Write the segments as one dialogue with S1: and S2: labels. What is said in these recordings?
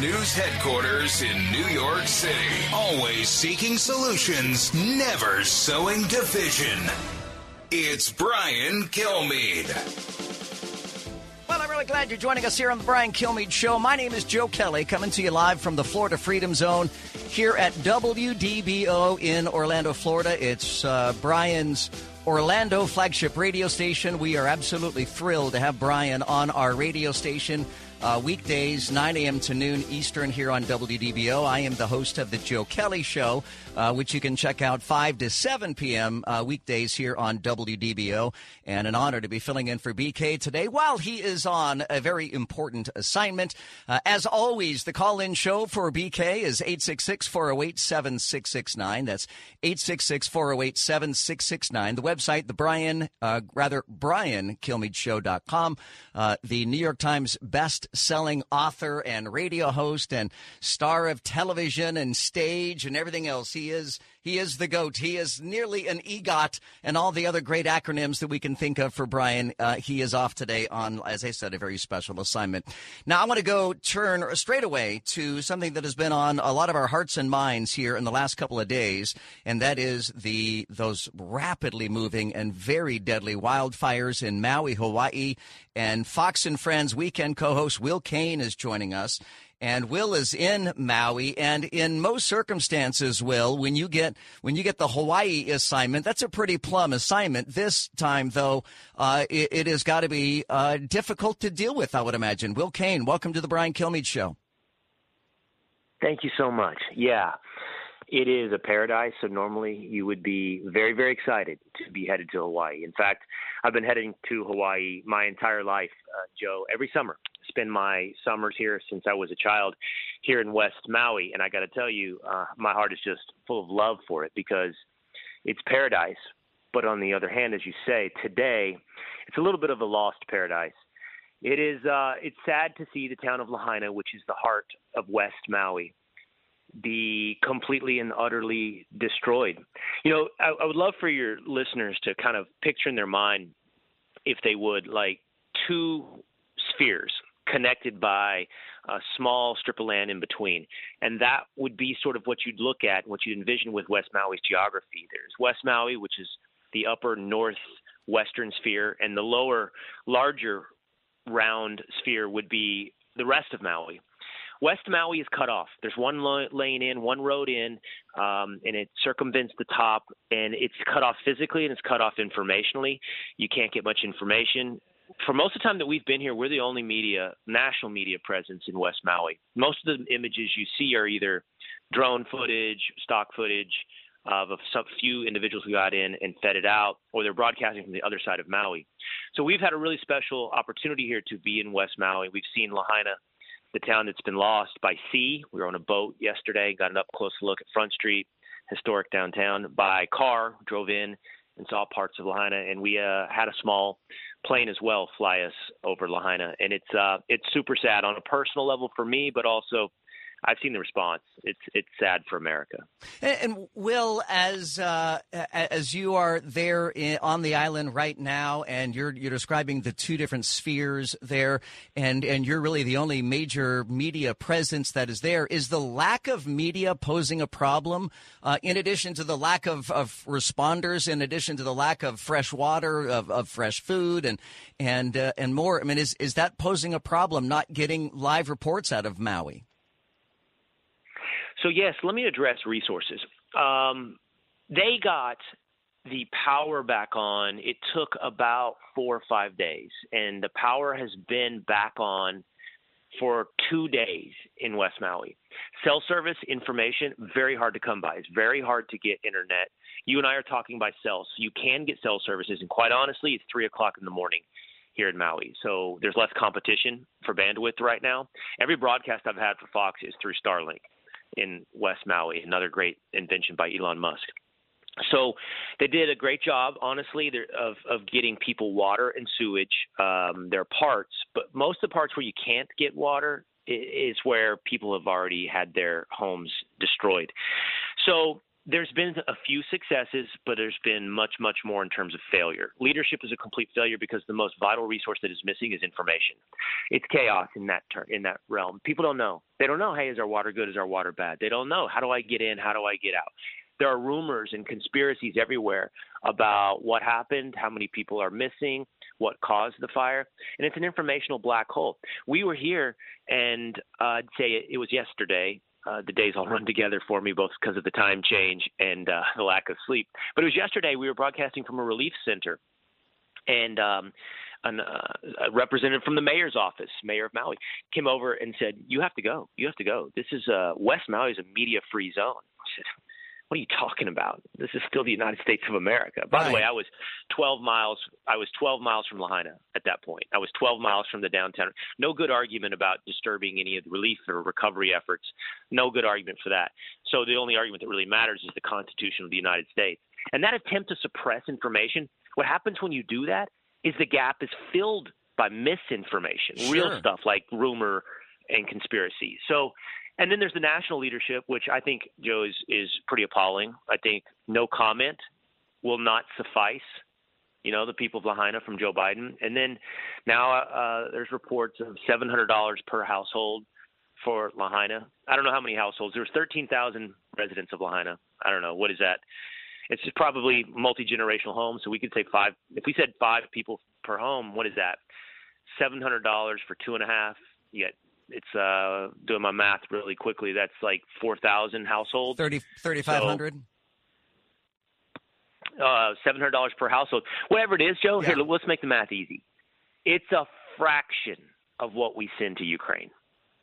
S1: News headquarters in New York City, always seeking solutions, never sowing division. It's Brian Kilmeade.
S2: Well, I'm really glad you're joining us here on the Brian Kilmeade Show. My name is Joe Kelly, coming to you live from the Florida Freedom Zone here at WDBO in Orlando, Florida. It's uh, Brian's Orlando flagship radio station. We are absolutely thrilled to have Brian on our radio station. Uh, weekdays, 9 a.m. to noon Eastern here on WDBO. I am the host of The Joe Kelly Show, uh, which you can check out 5 to 7 p.m. Uh, weekdays here on WDBO. And an honor to be filling in for BK today while he is on a very important assignment. Uh, as always, the call in show for BK is 866 408 7669. That's 866 408 7669. The website, the Brian, uh, rather, BrianKilmeadeShow.com. Uh, the New York Times best selling author and radio host and star of television and stage and everything else. He is he is the goat. He is nearly an EGOT and all the other great acronyms that we can think of for Brian. Uh, he is off today on, as I said, a very special assignment. Now I want to go turn straight away to something that has been on a lot of our hearts and minds here in the last couple of days, and that is the those rapidly moving and very deadly wildfires in Maui, Hawaii. And Fox and Friends weekend co-host Will Cain is joining us. And Will is in Maui, and in most circumstances, Will, when you get when you get the Hawaii assignment, that's a pretty plum assignment. This time, though, uh, it, it, has got to be uh, difficult to deal with. I would imagine. Will Cain, welcome to the Brian Kilmeade Show.
S3: Thank you so much. Yeah, it is a paradise. So normally you would be very, very excited to be headed to Hawaii. In fact, I've been heading to Hawaii my entire life, uh, Joe, every summer spend my summers here since I was a child here in West Maui. And I got to tell you, uh, my heart is just full of love for it because it's paradise. But on the other hand, as you say, today it's a little bit of a lost paradise. It is. Uh, it's sad to see the town of Lahaina, which is the heart of West Maui, be completely and utterly destroyed. You know, I, I would love for your listeners to kind of picture in their mind, if they would, like two spheres connected by a small strip of land in between. And that would be sort of what you'd look at, what you'd envision with West Maui's geography. There's West Maui, which is the upper northwestern sphere, and the lower, larger round sphere would be the rest of Maui. West Maui is cut off. There's one lane in, one road in, um, and it circumvents the top, and it's cut off physically and it's cut off informationally. You can't get much information for most of the time that we've been here, we're the only media, national media presence in West Maui. Most of the images you see are either drone footage, stock footage of a few individuals who got in and fed it out, or they're broadcasting from the other side of Maui. So we've had a really special opportunity here to be in West Maui. We've seen Lahaina, the town that's been lost by sea. We were on a boat yesterday, got an up close look at Front Street, historic downtown. By car, drove in and saw parts of Lahaina, and we uh, had a small plane as well fly us over Lahaina, and it's uh, it's super sad on a personal level for me, but also I've seen the response. It's it's sad for America.
S2: And, and Will, as uh, as you are there in, on the island right now, and you're you're describing the two different spheres there, and and you're really the only major media presence that is there. Is the lack of media posing a problem? Uh, in addition to the lack of, of responders, in addition to the lack of fresh water, of, of fresh food, and and uh, and more. I mean, is is that posing a problem? Not getting live reports out of Maui.
S3: So, yes, let me address resources. Um, they got the power back on. It took about four or five days, and the power has been back on for two days in West Maui. Cell service information, very hard to come by. It's very hard to get internet. You and I are talking by cell, so you can get cell services, and quite honestly, it's three o'clock in the morning. here in Maui. So there's less competition for bandwidth right now. Every broadcast I've had for Fox is through Starlink in West Maui, another great invention by Elon Musk. So they did a great job, honestly, of of getting people water and sewage. Um, there are parts, but most of the parts where you can't get water is where people have already had their homes destroyed. So there's been a few successes, but there's been much, much more in terms of failure. Leadership is a complete failure because the most vital resource that is missing is information. It's chaos in that ter- in that realm. People don't know. They don't know. Hey, is our water good? Is our water bad? They don't know. How do I get in? How do I get out? There are rumors and conspiracies everywhere about what happened, how many people are missing, what caused the fire, and it's an informational black hole. We were here, and uh, I'd say it was yesterday uh, the days all run together for me, both because of the time change and uh, the lack of sleep. But it was yesterday. We were broadcasting from a relief center, and um, an, uh, a representative from the mayor's office, mayor of Maui, came over and said, "You have to go. You have to go. This is uh, West Maui is a media-free zone." I said, what are you talking about? This is still the United States of America. By right. the way, I was 12 miles. I was 12 miles from Lahaina at that point. I was 12 miles from the downtown. No good argument about disturbing any of the relief or recovery efforts. No good argument for that. So the only argument that really matters is the Constitution of the United States. And that attempt to suppress information, what happens when you do that is the gap is filled by misinformation, sure. real stuff like rumor and conspiracy. So and then there's the national leadership, which I think Joe is is pretty appalling. I think no comment will not suffice. You know, the people of Lahaina from Joe Biden, and then now uh, there's reports of $700 per household for Lahaina. I don't know how many households. There's 13,000 residents of Lahaina. I don't know what is that. It's probably multi generational homes. So we could say five. If we said five people per home, what is that? Seven hundred dollars for two and a half. You get it's uh doing my math really quickly. That's like 4000 households.
S2: 30 3500
S3: so, uh $700 per household. Whatever it is joe yeah. here let's make the math easy. It's a fraction of what we send to ukraine.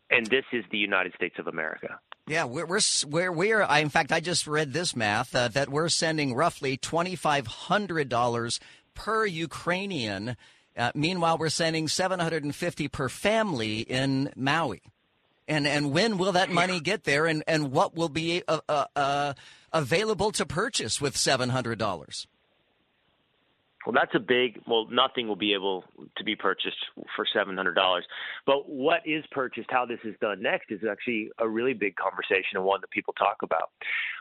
S3: And this is the united states of america.
S2: Yeah, we're we're we're, we're I, in fact I just read this math uh, that we're sending roughly twenty five hundred dollars per Ukrainian uh, meanwhile, we're sending 750 per family in Maui. And and when will that money get there? And and what will be uh, uh, uh available to purchase with seven hundred dollars?
S3: Well, that's a big. Well, nothing will be able to be purchased for seven hundred dollars. But what is purchased, how this is done next, is actually a really big conversation and one that people talk about.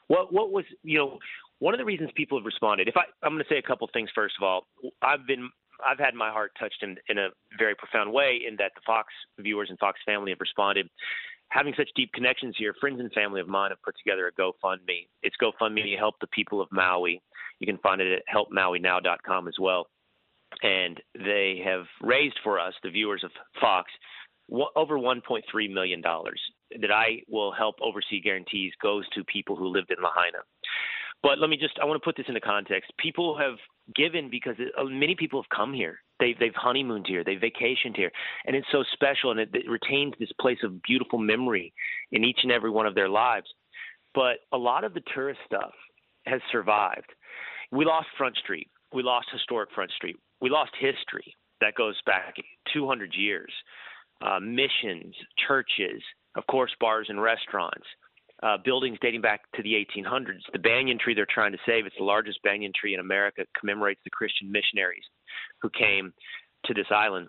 S3: What what was you know one of the reasons people have responded. If I I'm going to say a couple things first of all. I've been I've had my heart touched in, in a very profound way in that the Fox viewers and Fox family have responded. Having such deep connections here, friends and family of mine have put together a GoFundMe. It's GoFundMe to help the people of Maui. You can find it at helpmauinow.com as well. And they have raised for us, the viewers of Fox, over $1.3 million that I will help oversee guarantees goes to people who lived in Lahaina. But let me just, I want to put this into context. People have given because it, uh, many people have come here. They've, they've honeymooned here, they've vacationed here, and it's so special and it, it retains this place of beautiful memory in each and every one of their lives. But a lot of the tourist stuff has survived. We lost Front Street. We lost historic Front Street. We lost history that goes back 200 years. Uh, missions, churches, of course, bars and restaurants uh, buildings dating back to the 1800s. The banyan tree they're trying to save, it's the largest banyan tree in America, commemorates the Christian missionaries who came to this island.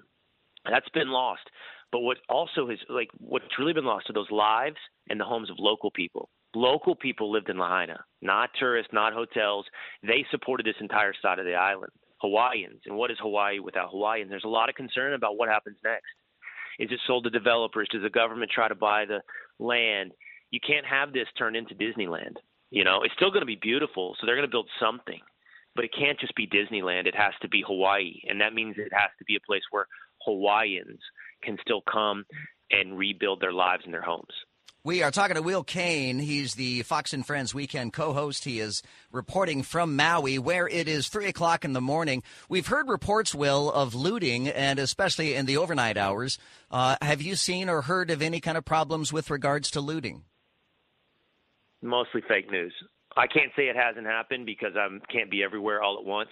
S3: That's been lost. But what also has, like, what's really been lost are those lives and the homes of local people. Local people lived in Lahaina, not tourists, not hotels. They supported this entire side of the island. Hawaiians. And what is Hawaii without Hawaiians? There's a lot of concern about what happens next. Is it sold to developers? Does the government try to buy the land? You can't have this turn into Disneyland. You know, it's still going to be beautiful, so they're going to build something, but it can't just be Disneyland. It has to be Hawaii, and that means it has to be a place where Hawaiians can still come and rebuild their lives and their homes.
S2: We are talking to Will Cain. He's the Fox and Friends weekend co host. He is reporting from Maui, where it is 3 o'clock in the morning. We've heard reports, Will, of looting, and especially in the overnight hours. Uh, have you seen or heard of any kind of problems with regards to looting?
S3: Mostly fake news. I can't say it hasn't happened because I can't be everywhere all at once.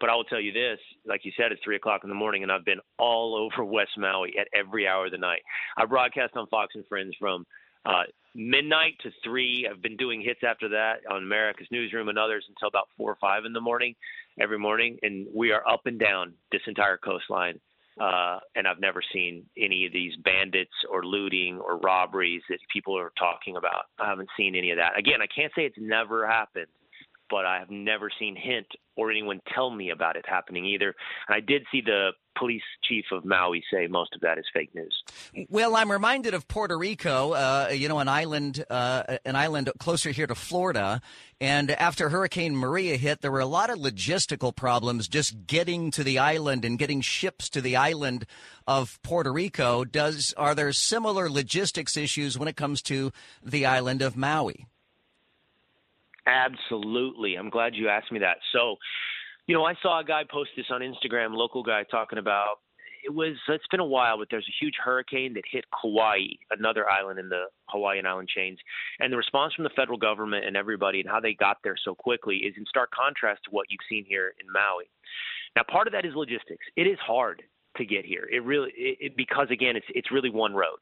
S3: But I will tell you this, like you said, it's three o'clock in the morning, and I've been all over West Maui at every hour of the night. I broadcast on Fox and Friends from uh, midnight to three. I've been doing hits after that on America's Newsroom and others until about four or five in the morning every morning, and we are up and down this entire coastline uh, and I've never seen any of these bandits or looting or robberies that people are talking about. I haven't seen any of that. Again, I can't say it's never happened, but I have never seen hint or anyone tell me about it happening either. And I did see the police chief of Maui say most of that is fake news.
S2: Well, I'm reminded of Puerto Rico, uh, you know, an island, uh, an island closer here to Florida. And after Hurricane Maria hit, there were a lot of logistical problems just getting to the island and getting ships to the island of Puerto Rico. Does are there similar logistics issues when it comes to the island of Maui?
S3: Absolutely. I'm glad you asked me that. So, you know, I saw a guy post this on Instagram, local guy talking about it was it's been a while, but there's a huge hurricane that hit Kauai, another island in the Hawaiian island chains, and the response from the federal government and everybody and how they got there so quickly is in stark contrast to what you've seen here in Maui. Now, part of that is logistics. It is hard to get here. It really it, it, because again, it's it's really one road.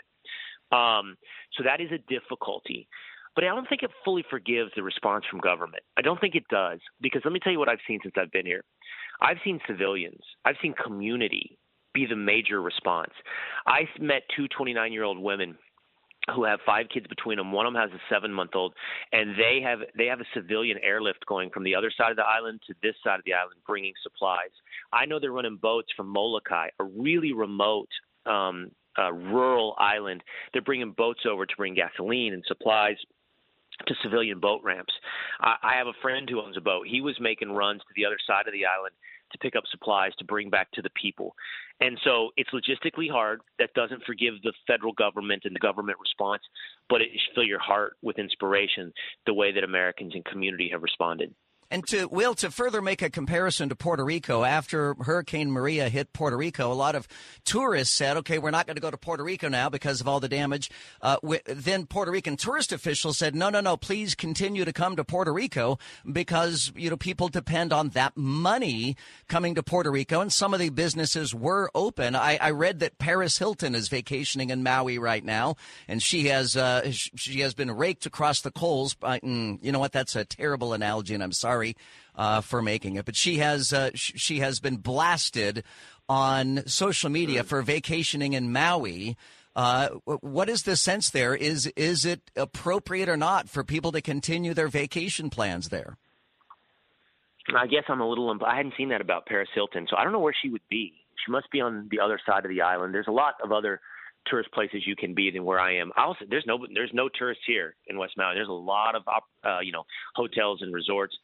S3: Um, so that is a difficulty. But I don't think it fully forgives the response from government. I don't think it does because let me tell you what I've seen since I've been here. I've seen civilians, I've seen community be the major response. I met two 29 year old women who have five kids between them. One of them has a seven month old, and they have they have a civilian airlift going from the other side of the island to this side of the island, bringing supplies. I know they're running boats from Molokai, a really remote um, uh, rural island. They're bringing boats over to bring gasoline and supplies to civilian boat ramps. I, I have a friend who owns a boat. He was making runs to the other side of the island to pick up supplies to bring back to the people. And so it's logistically hard. That doesn't forgive the federal government and the government response, but it should fill your heart with inspiration the way that Americans and community have responded.
S2: And to Will, to further make a comparison to Puerto Rico, after Hurricane Maria hit Puerto Rico, a lot of tourists said, "Okay, we're not going to go to Puerto Rico now because of all the damage." Uh, then Puerto Rican tourist officials said, "No, no, no, please continue to come to Puerto Rico because you know people depend on that money coming to Puerto Rico, and some of the businesses were open." I, I read that Paris Hilton is vacationing in Maui right now, and she has uh, she has been raked across the coals. By, mm, you know what? That's a terrible analogy, and I'm sorry uh, for making it, but she has uh, sh- she has been blasted on social media for vacationing in Maui. Uh, what is the sense there? Is is it appropriate or not for people to continue their vacation plans there?
S3: I guess I'm a little. I hadn't seen that about Paris Hilton, so I don't know where she would be. She must be on the other side of the island. There's a lot of other tourist places you can be than where I am. Also, there's no there's no tourists here in West Maui. There's a lot of uh, you know hotels and resorts.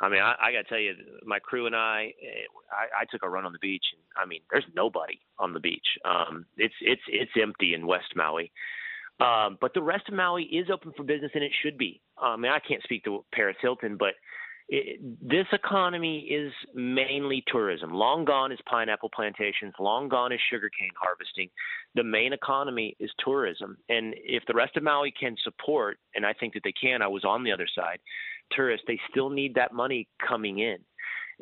S3: I mean, I, I got to tell you, my crew and I, eh, I, I took a run on the beach, and I mean, there's nobody on the beach. Um, it's it's it's empty in West Maui, um, but the rest of Maui is open for business, and it should be. I mean, I can't speak to Paris Hilton, but it, this economy is mainly tourism. Long gone is pineapple plantations. Long gone is sugarcane harvesting. The main economy is tourism, and if the rest of Maui can support, and I think that they can, I was on the other side tourists, they still need that money coming in.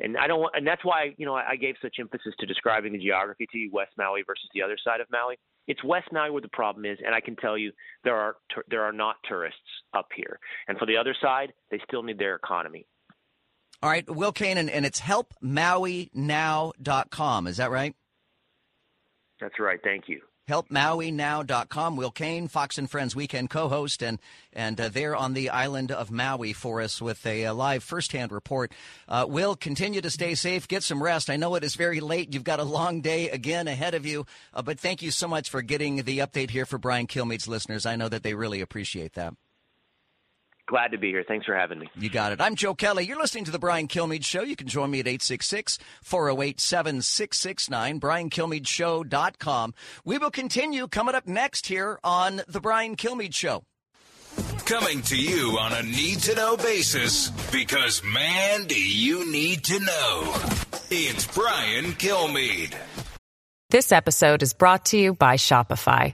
S3: And I don't want, and that's why you know I, gave such emphasis to describing the geography to you, West Maui versus the other side of Maui. It's West Maui where the problem is, and I can tell you there are there are not tourists up here. And for the other side, they still need their economy.
S2: All right, Will Cain, and, and it's helpmaui.now.com. Is that right?
S3: That's right. Thank you
S2: helpmauinow.com. Will Cain, Fox and Friends weekend co-host, and and uh, they're on the island of Maui for us with a, a live firsthand report. Uh, Will, continue to stay safe, get some rest. I know it is very late. You've got a long day again ahead of you, uh, but thank you so much for getting the update here for Brian Kilmeade's listeners. I know that they really appreciate that.
S3: Glad to be here. Thanks for having me.
S2: You got it. I'm Joe Kelly. You're listening to The Brian Kilmeade Show. You can join me at 866 408 7669, BrianKilmeadeShow.com. We will continue coming up next here on The Brian Kilmeade Show.
S1: Coming to you on a need to know basis because, man, do you need to know. It's Brian Kilmeade.
S4: This episode is brought to you by Shopify.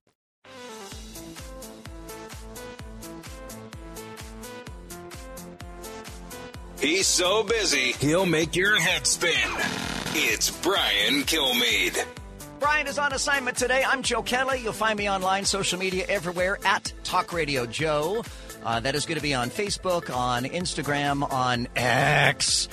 S1: He's so busy, he'll make your head spin. It's Brian Kilmeade.
S2: Brian is on assignment today. I'm Joe Kelly. You'll find me online, social media, everywhere at Talk Radio Joe. Uh, that is going to be on Facebook, on Instagram, on X.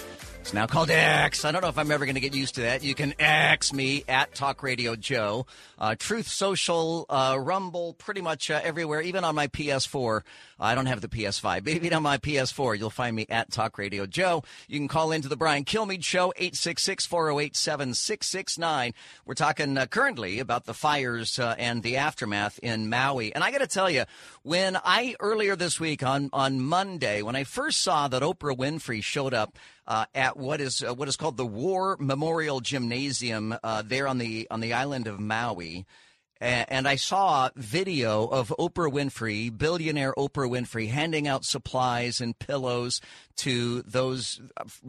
S2: Now called X. I don't know if I'm ever going to get used to that. You can X me at Talk Radio Joe. Uh, Truth Social, uh, Rumble, pretty much uh, everywhere, even on my PS4. I don't have the PS5, but even on my PS4, you'll find me at Talk Radio Joe. You can call into the Brian Kilmeade Show, 866 408 7669. We're talking uh, currently about the fires uh, and the aftermath in Maui. And I got to tell you, when I, earlier this week on, on Monday, when I first saw that Oprah Winfrey showed up, uh, at what is uh, what is called the War Memorial Gymnasium uh, there on the on the island of Maui. And I saw video of Oprah Winfrey, billionaire Oprah Winfrey, handing out supplies and pillows to those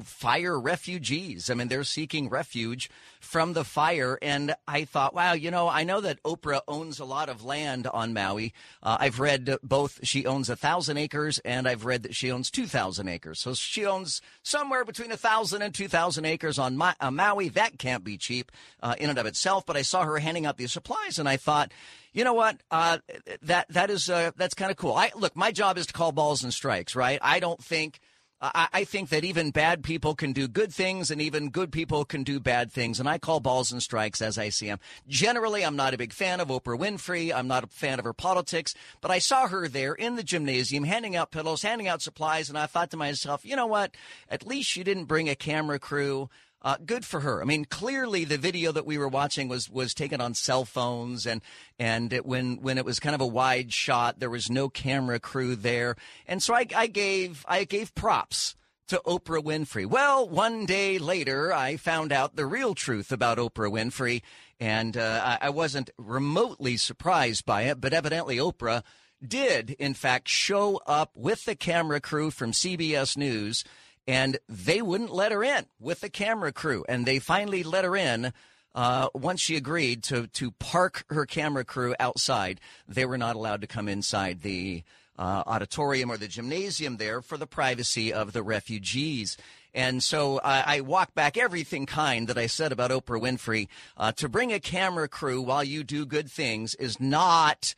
S2: fire refugees. I mean, they're seeking refuge from the fire. And I thought, wow, you know, I know that Oprah owns a lot of land on Maui. Uh, I've read both she owns a thousand acres and I've read that she owns 2,000 acres. So she owns somewhere between a thousand and 2,000 acres on Ma- uh, Maui. That can't be cheap uh, in and of itself. But I saw her handing out these supplies and I thought, you know what? Uh, that that is uh, that's kind of cool. I look, my job is to call balls and strikes, right? I don't think I, think that even bad people can do good things and even good people can do bad things. And I call balls and strikes as I see them. Generally, I'm not a big fan of Oprah Winfrey. I'm not a fan of her politics, but I saw her there in the gymnasium handing out pillows, handing out supplies. And I thought to myself, you know what? At least she didn't bring a camera crew. Uh, good for her. I mean, clearly the video that we were watching was was taken on cell phones, and and it, when when it was kind of a wide shot, there was no camera crew there, and so I, I gave I gave props to Oprah Winfrey. Well, one day later, I found out the real truth about Oprah Winfrey, and uh, I, I wasn't remotely surprised by it. But evidently, Oprah did, in fact, show up with the camera crew from CBS News and they wouldn't let her in with the camera crew. And they finally let her in uh, once she agreed to to park her camera crew outside. They were not allowed to come inside the uh, auditorium or the gymnasium there for the privacy of the refugees. And so I, I walk back everything kind that I said about Oprah Winfrey. Uh, to bring a camera crew while you do good things is not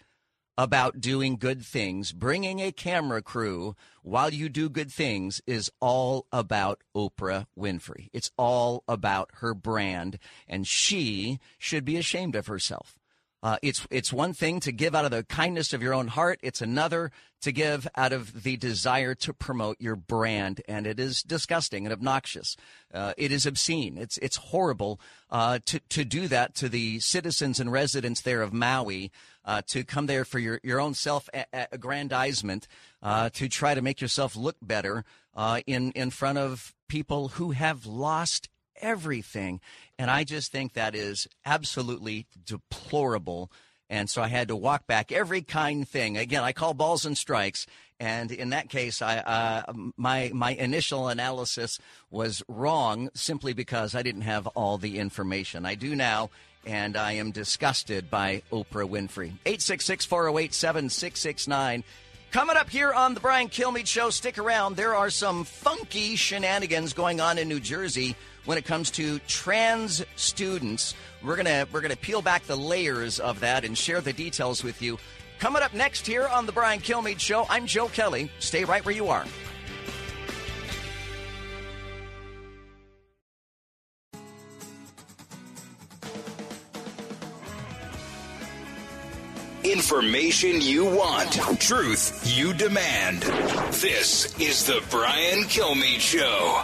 S2: about doing good things. Bringing a camera crew while you do good things is all about Oprah Winfrey. It's all about her brand, and she should be ashamed of herself. Uh, it's it's one thing to give out of the kindness of your own heart. It's another to give out of the desire to promote your brand, and it is disgusting and obnoxious. Uh, it is obscene. It's it's horrible uh, to to do that to the citizens and residents there of Maui. Uh, to come there for your your own self aggrandizement, uh, to try to make yourself look better uh, in in front of people who have lost everything. And I just think that is absolutely deplorable. And so I had to walk back every kind thing. Again, I call balls and strikes. And in that case, I, uh, my, my initial analysis was wrong simply because I didn't have all the information. I do now, and I am disgusted by Oprah Winfrey. 866 408 7669. Coming up here on the Brian Kilmeade Show, stick around. There are some funky shenanigans going on in New Jersey when it comes to trans students. We're gonna we're gonna peel back the layers of that and share the details with you. Coming up next here on the Brian Kilmeade Show, I'm Joe Kelly. Stay right where you are.
S1: Information you want, truth you demand. This is the Brian Kilmeade Show.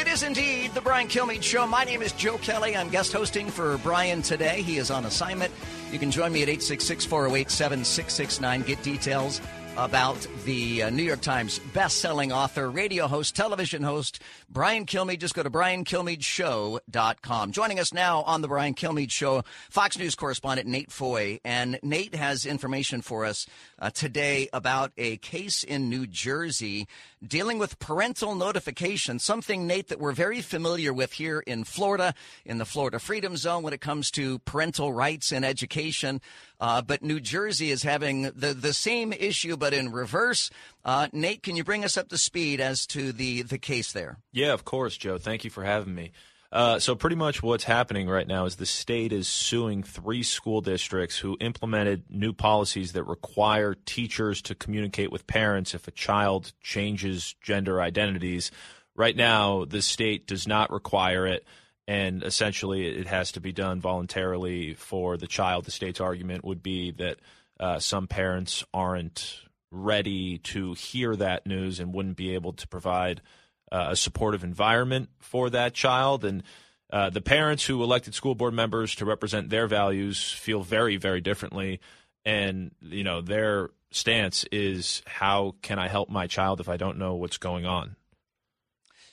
S2: It is indeed the Brian Kilmeade Show. My name is Joe Kelly. I'm guest hosting for Brian today. He is on assignment. You can join me at 866 408 7669. Get details about the uh, New York Times best-selling author, radio host, television host, Brian Kilmeade. Just go to briankilmeadeshow.com. Joining us now on the Brian Kilmeade Show, Fox News correspondent Nate Foy. And Nate has information for us uh, today about a case in New Jersey dealing with parental notification, something, Nate, that we're very familiar with here in Florida, in the Florida Freedom Zone when it comes to parental rights and education. Uh, but New Jersey is having the, the same issue, but in reverse. Uh, Nate, can you bring us up to speed as to the, the case there?
S5: Yeah, of course, Joe. Thank you for having me. Uh, so, pretty much what's happening right now is the state is suing three school districts who implemented new policies that require teachers to communicate with parents if a child changes gender identities. Right now, the state does not require it, and essentially it has to be done voluntarily for the child. The state's argument would be that uh, some parents aren't ready to hear that news and wouldn't be able to provide uh, a supportive environment for that child. And uh, the parents who elected school board members to represent their values feel very, very differently. And, you know, their stance is how can I help my child if I don't know what's going on?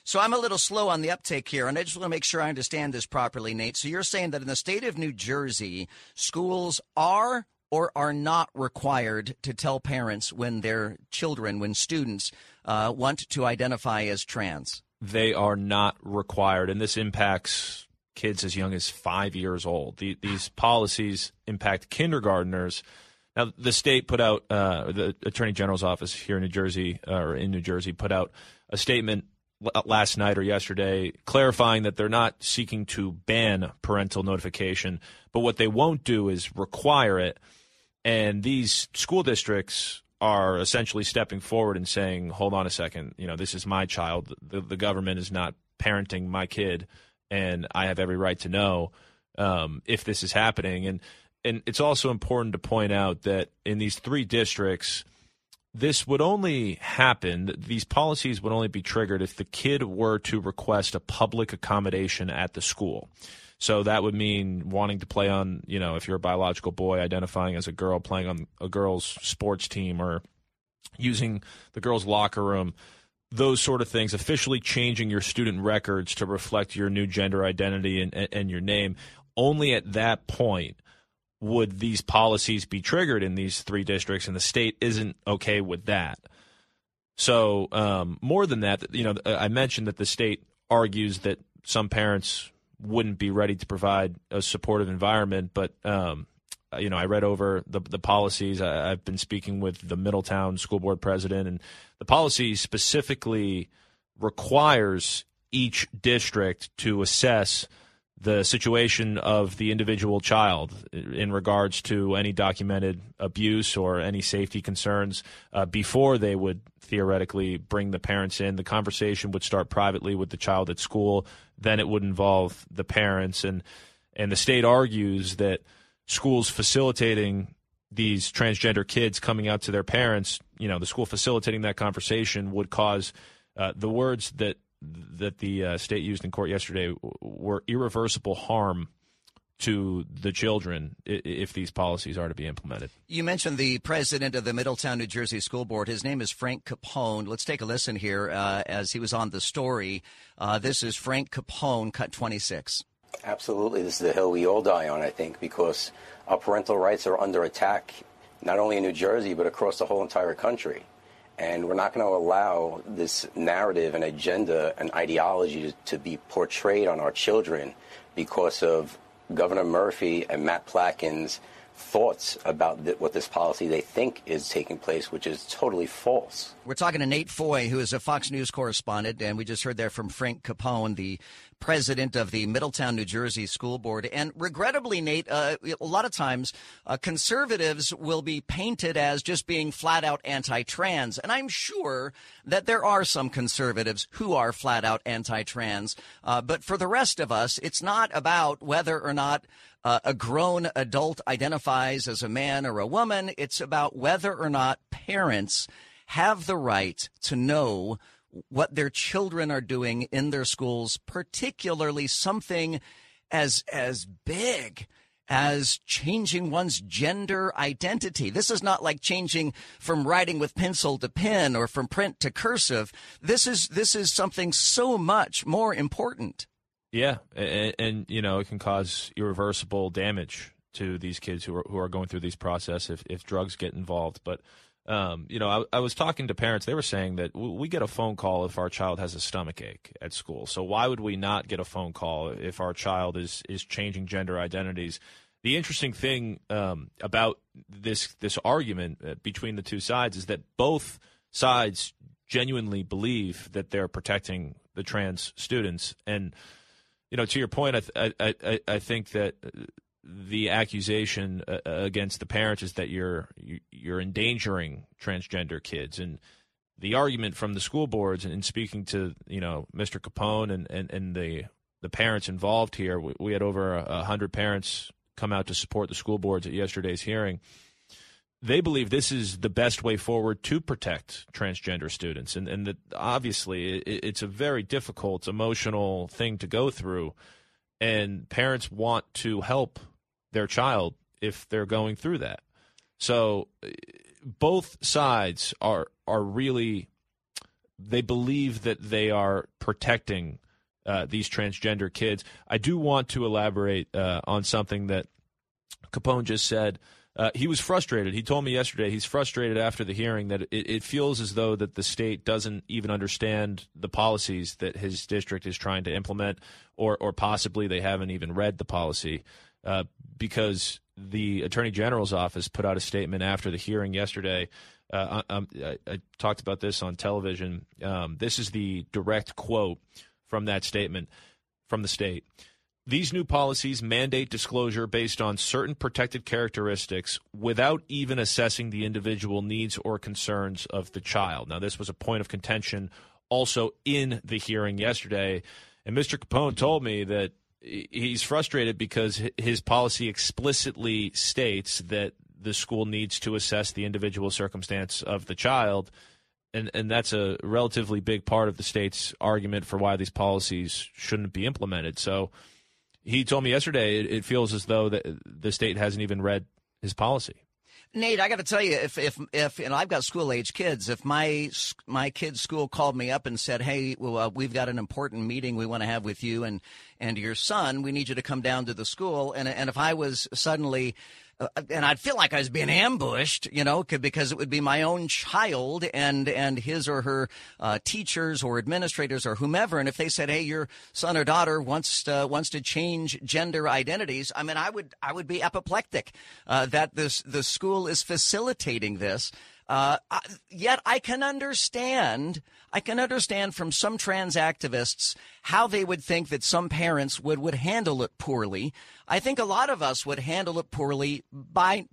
S2: So I'm a little slow on the uptake here, and I just want to make sure I understand this properly, Nate. So you're saying that in the state of New Jersey, schools are or are not required to tell parents when their children, when students uh, want to identify as trans?
S5: They are not required, and this impacts kids as young as five years old. The, these policies impact kindergarteners. Now, the state put out, uh, the Attorney General's office here in New Jersey, uh, or in New Jersey, put out a statement last night or yesterday clarifying that they're not seeking to ban parental notification, but what they won't do is require it. And these school districts are essentially stepping forward and saying, "Hold on a second, you know, this is my child. The, the government is not parenting my kid, and I have every right to know um, if this is happening." And and it's also important to point out that in these three districts, this would only happen. These policies would only be triggered if the kid were to request a public accommodation at the school. So that would mean wanting to play on, you know, if you're a biological boy identifying as a girl, playing on a girl's sports team or using the girls' locker room, those sort of things, officially changing your student records to reflect your new gender identity and, and your name. Only at that point would these policies be triggered in these three districts, and the state isn't okay with that. So, um, more than that, you know, I mentioned that the state argues that some parents wouldn't be ready to provide a supportive environment. But um, you know, I read over the the policies. I, have been speaking with the Middletown School Board president, and the policy specifically requires each district to assess the situation of the individual child in regards to any documented abuse or any safety concerns uh, before they would theoretically bring the parents in. The conversation would start privately with the child at school, then it would involve the parents and and the state argues that schools facilitating these transgender kids coming out to their parents, you know, the school facilitating that conversation would cause uh, the words that that the uh, state used in court yesterday were irreversible harm to the children if these policies are to be implemented.
S2: You mentioned the president of the Middletown, New Jersey School Board. His name is Frank Capone. Let's take a listen here uh, as he was on the story. Uh, this is Frank Capone, cut 26.
S6: Absolutely. This is the hill we all die on, I think, because our parental rights are under attack, not only in New Jersey, but across the whole entire country. And we're not going to allow this narrative and agenda and ideology to be portrayed on our children because of Governor Murphy and Matt Platkin's thoughts about th- what this policy they think is taking place, which is totally false.
S2: We're talking to Nate Foy, who is a Fox News correspondent, and we just heard there from Frank Capone, the president of the Middletown, New Jersey School Board. And regrettably, Nate, uh, a lot of times uh, conservatives will be painted as just being flat out anti trans. And I'm sure that there are some conservatives who are flat out anti trans. Uh, but for the rest of us, it's not about whether or not uh, a grown adult identifies as a man or a woman. It's about whether or not parents have the right to know what their children are doing in their schools, particularly something as as big as changing one's gender identity. This is not like changing from writing with pencil to pen or from print to cursive. This is this is something so much more important.
S5: Yeah, and, and you know it can cause irreversible damage to these kids who are who are going through these process if if drugs get involved. But um, you know, I, I, was talking to parents. They were saying that we get a phone call if our child has a stomach ache at school. So why would we not get a phone call if our child is is changing gender identities? The interesting thing um, about this this argument uh, between the two sides is that both sides genuinely believe that they're protecting the trans students, and you know, to your point, I I I, I think that the accusation uh, uh, against the parents is that you're you're endangering transgender kids and the argument from the school boards and, speaking to you know Mr. Capone and, and, and the the parents involved here we, we had over a hundred parents come out to support the school boards at yesterday's hearing they believe this is the best way forward to protect transgender students and and that obviously it, it's a very difficult emotional thing to go through and parents want to help their child if they're going through that. So both sides are are really they believe that they are protecting uh, these transgender kids. I do want to elaborate uh, on something that Capone just said. Uh, he was frustrated. He told me yesterday he's frustrated after the hearing that it, it, feels as though that the state doesn't even understand the policies that his district is trying to implement, or or possibly they haven't even read the policy. Uh, because the Attorney General's office put out a statement after the hearing yesterday. Uh, I, I, I, talked about this on television. Um, this is the direct quote from that statement from the state. These new policies mandate disclosure based on certain protected characteristics without even assessing the individual needs or concerns of the child. Now, this was a point of contention also in the hearing yesterday. And Mr. Capone told me that he's frustrated because his policy explicitly states that the school needs to assess the individual circumstance of the child and and that's a relatively big part of the state's argument for why these policies shouldn't be implemented so he told me yesterday it, it feels as though that the state hasn't even read his policy.
S2: Nate, I got to tell you, if if if and I've got school age kids, if my my kid's school called me up and said, "Hey, well, uh, we've got an important meeting we want to have with you and and your son, we need you to come down to the school," and and if I was suddenly uh, and I'd feel like I was being ambushed, you know, because it would be my own child and and his or her uh, teachers or administrators or whomever. And if they said, "Hey, your son or daughter wants to, wants to change gender identities," I mean, I would I would be apoplectic uh, that this the school is facilitating this. Uh, yet I can understand, I can understand from some trans activists how they would think that some parents would, would handle it poorly. I think a lot of us would handle it poorly by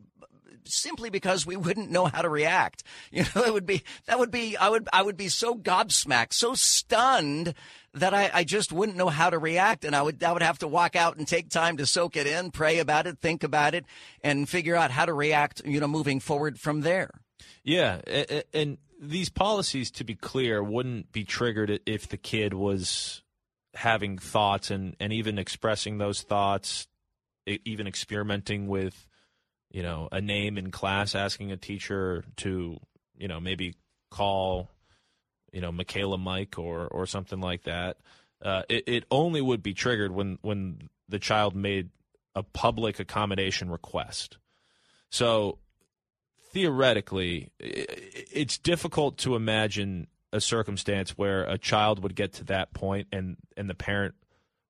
S2: simply because we wouldn't know how to react. You know, it would be, that would be, I would, I would be so gobsmacked, so stunned that I, I just wouldn't know how to react. And I would, I would have to walk out and take time to soak it in, pray about it, think about it, and figure out how to react, you know, moving forward from there.
S5: Yeah, and these policies, to be clear, wouldn't be triggered if the kid was having thoughts and, and even expressing those thoughts, even experimenting with, you know, a name in class, asking a teacher to, you know, maybe call, you know, Michaela Mike or or something like that. Uh, it, it only would be triggered when when the child made a public accommodation request. So theoretically, it's difficult to imagine a circumstance where a child would get to that point and and the parent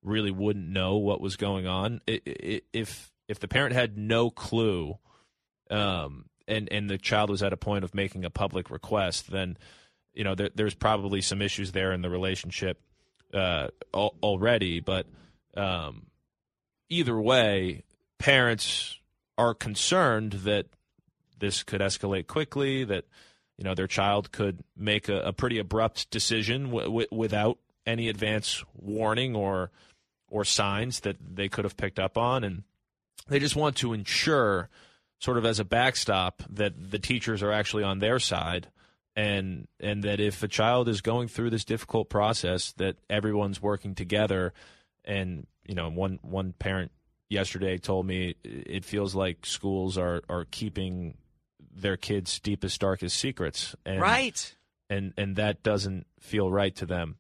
S5: really wouldn't know what was going on. If if the parent had no clue, um, and and the child was at a point of making a public request, then you know there, there's probably some issues there in the relationship uh, already. But um, either way, parents are concerned that this could escalate quickly, that you know their child could make a, a pretty abrupt decision w- w- without any advance warning or or signs that they could have picked up on, and they just want to ensure, sort of as a backstop, that the teachers are actually on their side, and and that if a child is going through this difficult process, that everyone's working together. And you know, one one parent yesterday told me it feels like schools are are keeping their kids' deepest, darkest secrets. And,
S2: right.
S5: And and that doesn't feel right to them.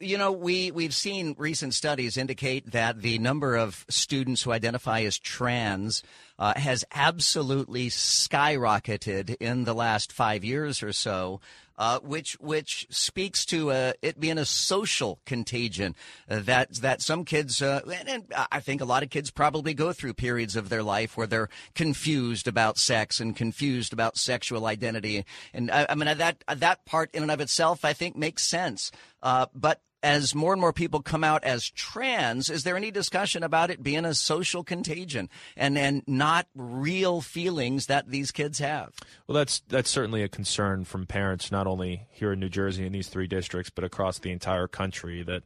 S2: You know, we, we've seen recent studies indicate that the number of students who identify as trans uh, has absolutely skyrocketed in the last five years or so. Uh, which which speaks to uh, it being a social contagion uh, that that some kids uh, and, and, I think a lot of kids probably go through periods of their life where they're confused about sex and confused about sexual identity. And I, I mean that that part in and of itself I think makes sense. Uh, but as more and more people come out as trans, is there any discussion about it being a social contagion and and not real feelings that these kids have?
S5: Well, that's that's certainly a concern from parents, not only here in New Jersey in these three districts, but across the entire country. That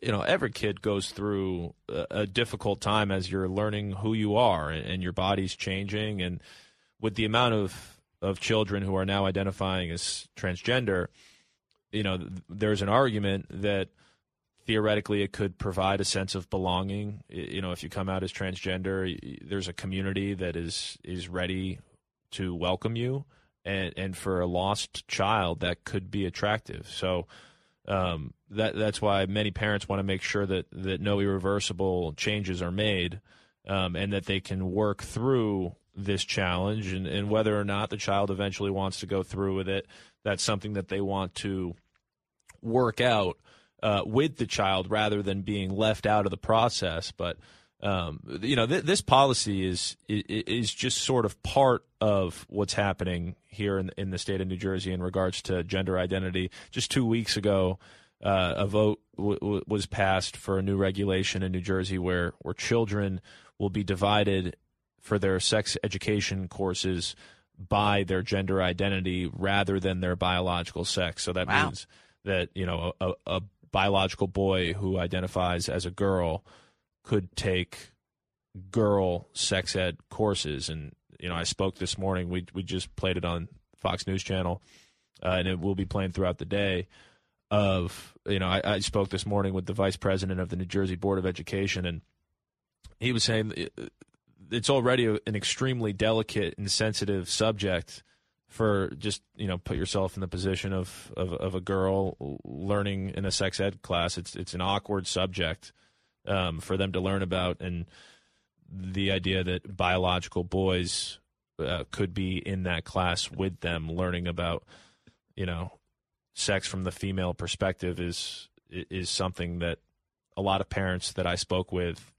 S5: you know, every kid goes through a, difficult time as you're learning who you are and, and your body's changing, and with the amount of of children who are now identifying as transgender you know, there's an argument that theoretically it could provide a sense of belonging. You know, if you come out as transgender, there's a community that is is ready to welcome you, and and for a lost child, that could be attractive. So. Um, that that's why many parents want to make sure that, that no irreversible changes are made, um, and that they can work through this challenge, and, and whether or not the child eventually wants to go through with it, that's something that they want to work out uh, with the child rather than being left out of the process. But um, you know, th- this policy is is just sort of part of what's happening here in in the state of New Jersey in regards to gender identity. Just two weeks ago, uh, a vote w- w- was passed for a new regulation in New Jersey where where children will be divided for their sex education courses by their gender identity rather than their biological sex. So that wow. means that you know a, a biological boy who identifies as a girl could take girl sex ed courses and you know I spoke this morning we we just played it on Fox News channel uh, and it will be playing throughout the day of you know I, I, spoke this morning with the vice president of the New Jersey Board of Education and he was saying it's already an extremely delicate and sensitive subject for just you know put yourself in the position of, of, of a girl learning in a sex ed class. It's it's an awkward subject um, for them to learn about, and the idea that biological boys uh, could be in that class with them, learning about you know sex from the female perspective is is something that a lot of parents that I spoke with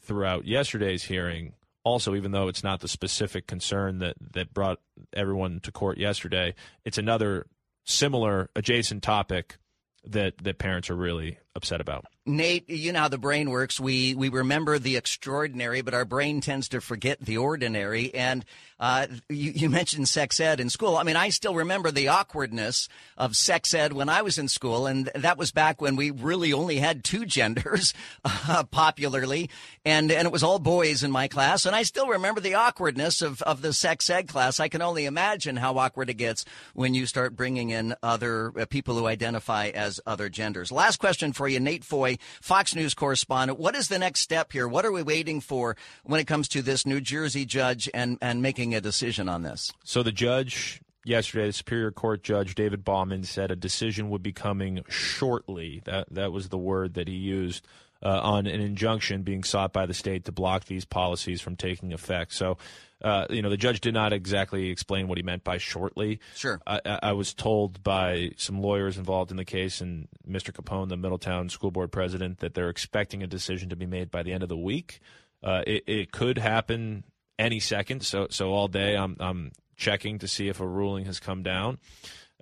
S5: throughout yesterday's hearing also, even though it's not the specific concern that, that brought everyone to court yesterday, it's another similar adjacent topic that, that parents are really upset about.
S2: Nate, you know how the brain works. We we remember the extraordinary, but our brain tends to forget the ordinary. And uh, you, you, mentioned sex ed in school. I mean, I still remember the awkwardness of sex ed when I was in school, and that was back when we really only had two genders uh, popularly, and and it was all boys in my class. And I still remember the awkwardness of of the sex ed class. I can only imagine how awkward it gets when you start bringing in other uh, people who identify as other genders. Last question for you, Nate Foy. Fox News correspondent. What is the next step here? What are we waiting for when it comes to this New Jersey judge and, and making a decision on this?
S5: So the judge yesterday, the Superior Court Judge David Bauman said a decision would be coming shortly. That that was the word that he used uh, on an injunction being sought by the state to block these policies from taking effect. So uh, you know, the judge did not exactly explain what he meant by shortly.
S2: Sure.
S5: I, I, was told by some lawyers involved in the case and Mr. Capone, the Middletown School Board president, that they're expecting a decision to be made by the end of the week. Uh, it, it, could happen any second. So, so all day I'm, I'm checking to see if a ruling has come down.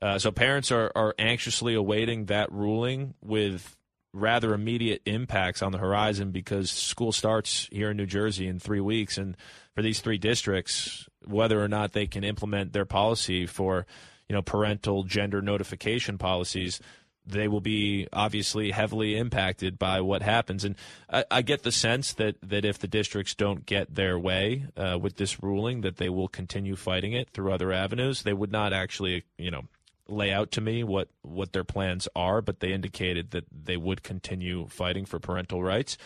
S5: Uh, so parents are, are anxiously awaiting that ruling with rather immediate impacts on the horizon because school starts here in New Jersey in three weeks, and for these three districts, whether or not they can implement their policy for you know parental gender notification policies, they will be obviously heavily impacted by what happens. And I, I get the sense that, that if the districts don't get their way uh, with this ruling, that they will continue fighting it through other avenues. They would not actually, you know, lay out to me what, what their plans are, but they indicated that they would continue fighting for parental rights.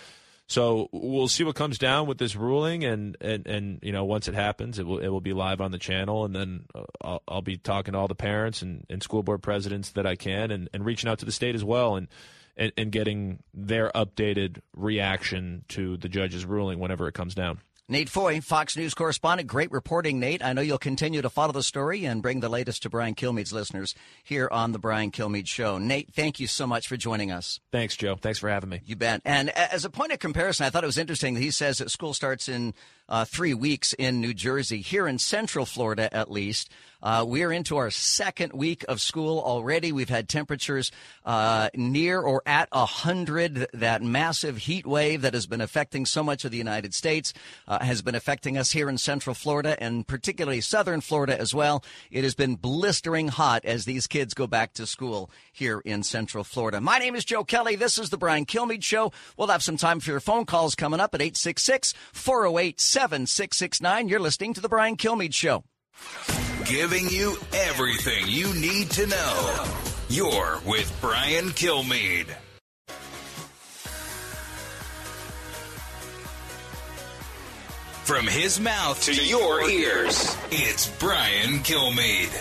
S5: So we'll see what comes down with this ruling, and, and, and you know once it happens, it will it will be live on the channel, and then uh, I'll, I'll be talking to all the parents and, and school board presidents that I can, and, and reaching out to the state as well, and, and and getting their updated reaction to the judge's ruling whenever it comes down.
S2: Nate Foy, Fox News correspondent. Great reporting, Nate. I know you'll continue to follow the story and bring the latest to Brian Kilmeade's listeners here on the Brian Kilmeade Show. Nate, thank you so much for joining us.
S5: Thanks, Joe. Thanks for having me.
S2: You bet. And as a point of comparison, I thought it was interesting that he says that school starts in uh, three weeks in New Jersey. Here in Central Florida, at least, uh, we are into our second week of school already. We've had temperatures uh, near or at 100. That massive heat wave that has been affecting so much of the United States uh, has been affecting us here in Central Florida and particularly Southern Florida as well. It has been blistering hot as these kids go back to school here in Central Florida. My name is Joe Kelly. This is the Brian Kilmeade Show. We'll have some time for your phone calls coming up at 866 408 7669. You're listening to the Brian Kilmeade Show.
S1: Giving you everything you need to know. You're with Brian Kilmeade. From his mouth to your ears, it's Brian Kilmeade.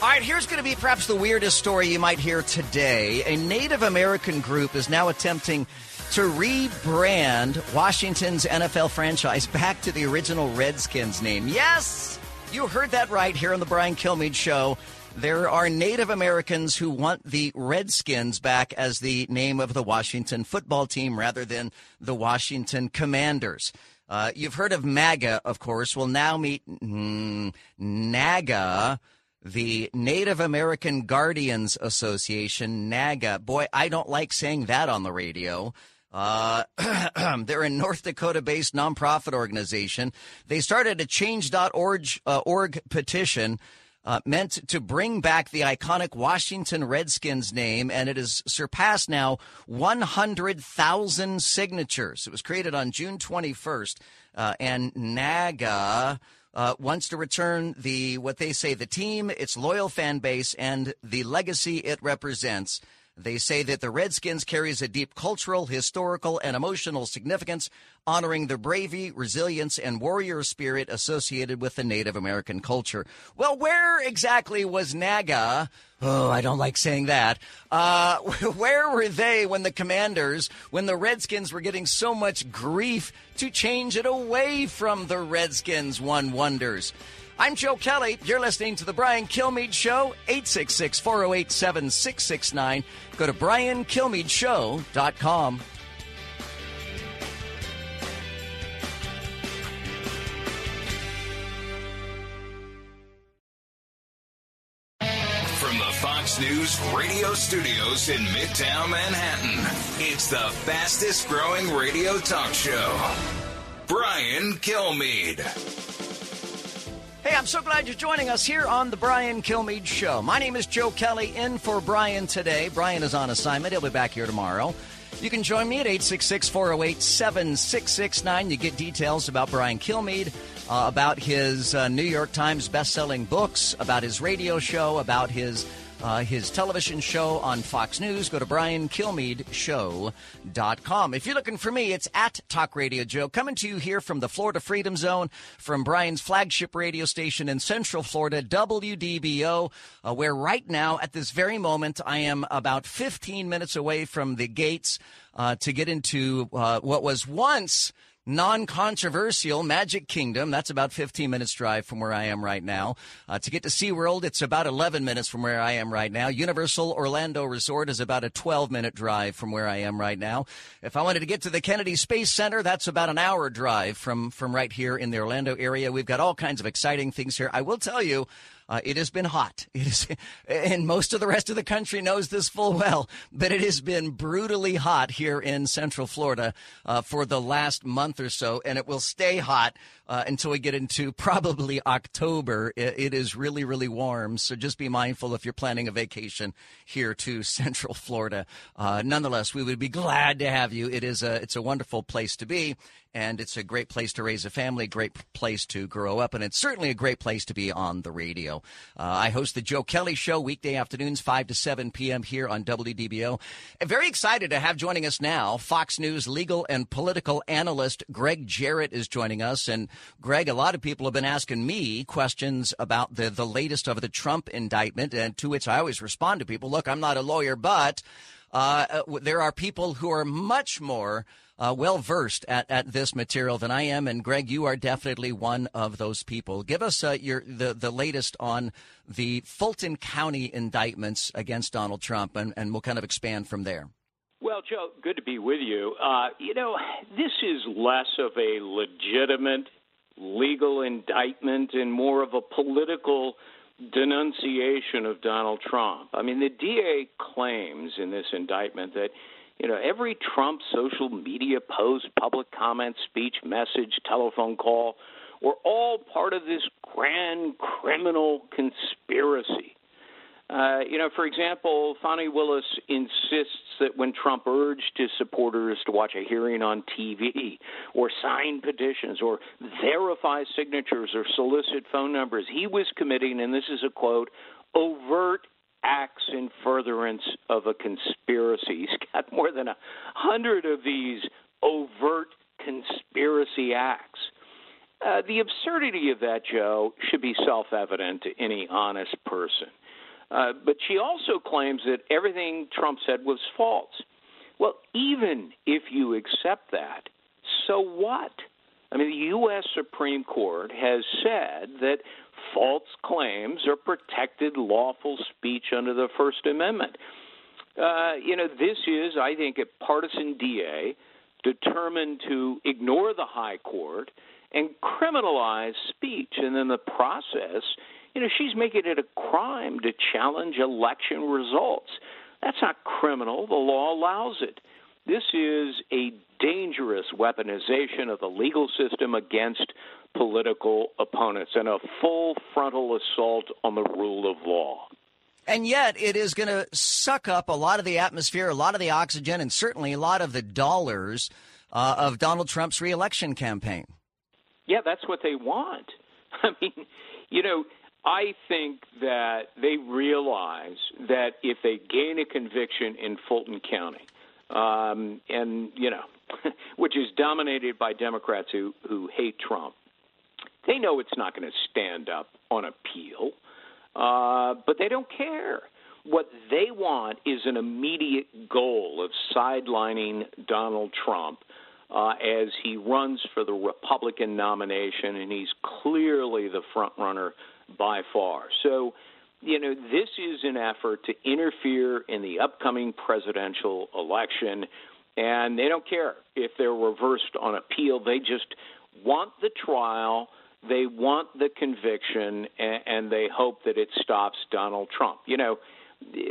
S2: All right, here's going to be perhaps the weirdest story you might hear today. A Native American group is now attempting to rebrand Washington's NFL franchise back to the original Redskins name. Yes, you heard that right here on the Brian Kilmeade Show. There are Native Americans who want the Redskins back as the name of the Washington football team rather than the Washington Commanders. Uh, you've heard of MAGA, of course. We'll now meet mm, NAGA, the Native American Guardians Association, NAGA. Boy, I don't like saying that on the radio. Uh, they're a North Dakota based nonprofit organization. They started a change.org uh, org petition uh, meant to bring back the iconic Washington Redskins name, and it has surpassed now 100,000 signatures. It was created on June 21st, uh, and NAGA. Uh, wants to return the what they say the team, its loyal fan base, and the legacy it represents. They say that the Redskins carries a deep cultural, historical, and emotional significance, honoring the bravery, resilience, and warrior spirit associated with the Native American culture. Well, where exactly was NAGA? Oh, I don't like saying that. Uh, where were they when the commanders, when the Redskins were getting so much grief to change it away from the Redskins one wonders? I'm Joe Kelly. You're listening to The Brian Kilmeade Show, 866 408 7669. Go to briankilmeadeshow.com.
S1: From the Fox News radio studios in Midtown Manhattan, it's the fastest growing radio talk show. Brian Kilmeade.
S2: Hey, I'm so glad you're joining us here on the Brian Kilmeade Show. My name is Joe Kelly, in for Brian today. Brian is on assignment. He'll be back here tomorrow. You can join me at 866 408 7669. You get details about Brian Kilmeade, uh, about his uh, New York Times best-selling books, about his radio show, about his uh, his television show on Fox News. Go to briankilmeadeshow.com. If you're looking for me, it's at Talk Radio Joe, coming to you here from the Florida Freedom Zone, from Brian's flagship radio station in Central Florida, WDBO, uh, where right now, at this very moment, I am about 15 minutes away from the gates uh, to get into uh, what was once non-controversial Magic Kingdom. That's about 15 minutes drive from where I am right now. Uh, to get to SeaWorld, it's about 11 minutes from where I am right now. Universal Orlando Resort is about a 12 minute drive from where I am right now. If I wanted to get to the Kennedy Space Center, that's about an hour drive from, from right here in the Orlando area. We've got all kinds of exciting things here. I will tell you, Uh, it has been hot. It is, and most of the rest of the country knows this full well. But it has been brutally hot here in Central Florida uh, for the last month or so, and it will stay hot uh, until we get into probably October. It, it is really, really warm. So just be mindful if you're planning a vacation here to Central Florida. Uh, nonetheless, we would be glad to have you. It is a it's a wonderful place to be and it's a great place to raise a family, great place to grow up, and it's certainly a great place to be on the radio. Uh, I host the Joe Kelly Show weekday afternoons, 5 to 7 p.m. here on WDBO. I'm very excited to have joining us now Fox News legal and political analyst Greg Jarrett is joining us. And Greg, a lot of people have been asking me questions about the, the latest of the Trump indictment, and to which I always respond to people, look, I'm not a lawyer, but uh, uh there are people who are much more uh, well versed at, at this material than I am. And Greg, you are definitely one of those people. Give us uh, your the, the latest on the Fulton County indictments against Donald Trump, and, and we'll kind of expand from there.
S7: Well, Joe, good to be with you. Uh, you know, this is less of a legitimate legal indictment and more of a political denunciation of Donald Trump. I mean, the DA claims in this indictment that you know, every Trump social media post, public comment, speech, message, telephone call were all part of this grand criminal conspiracy. Uh, you know, for example, Fani Willis insists that when Trump urged his supporters to watch a hearing on TV or sign petitions or verify signatures or solicit phone numbers, he was committing, and this is a quote, overt acts in furtherance of a conspiracy. He's got more than a hundred of these overt conspiracy acts. Uh, the absurdity of that, Joe, should be self evident to any honest person. Uh, but she also claims that everything Trump said was false. Well, even if you accept that, so what? I mean, the U.S. Supreme Court has said that false claims are protected lawful speech under the First Amendment. Uh, you know, this is, I think, a partisan DA determined to ignore the high court and criminalize speech. And in the process, you know, she's making it a crime to challenge election results. That's not criminal. The law allows it. This is a dangerous weaponization of the legal system against political opponents and a full frontal assault on the rule of law.
S2: And yet, it is going to suck up a lot of the atmosphere, a lot of the oxygen, and certainly a lot of the dollars uh, of Donald Trump's reelection campaign.
S7: Yeah, that's what they want. I mean, you know, I think that they realize that if they gain a conviction in Fulton County, um, and you know, which is dominated by Democrats who who hate Trump, they know it's not going to stand up on appeal, uh, but they don't care. What they want is an immediate goal of sidelining Donald Trump uh, as he runs for the Republican nomination, and he's clearly the front runner by far. So, you know, this is an effort to interfere in the upcoming presidential election, and they don't care if they're reversed on appeal. They just want the trial they want the conviction and, and they hope that it stops Donald Trump. You know,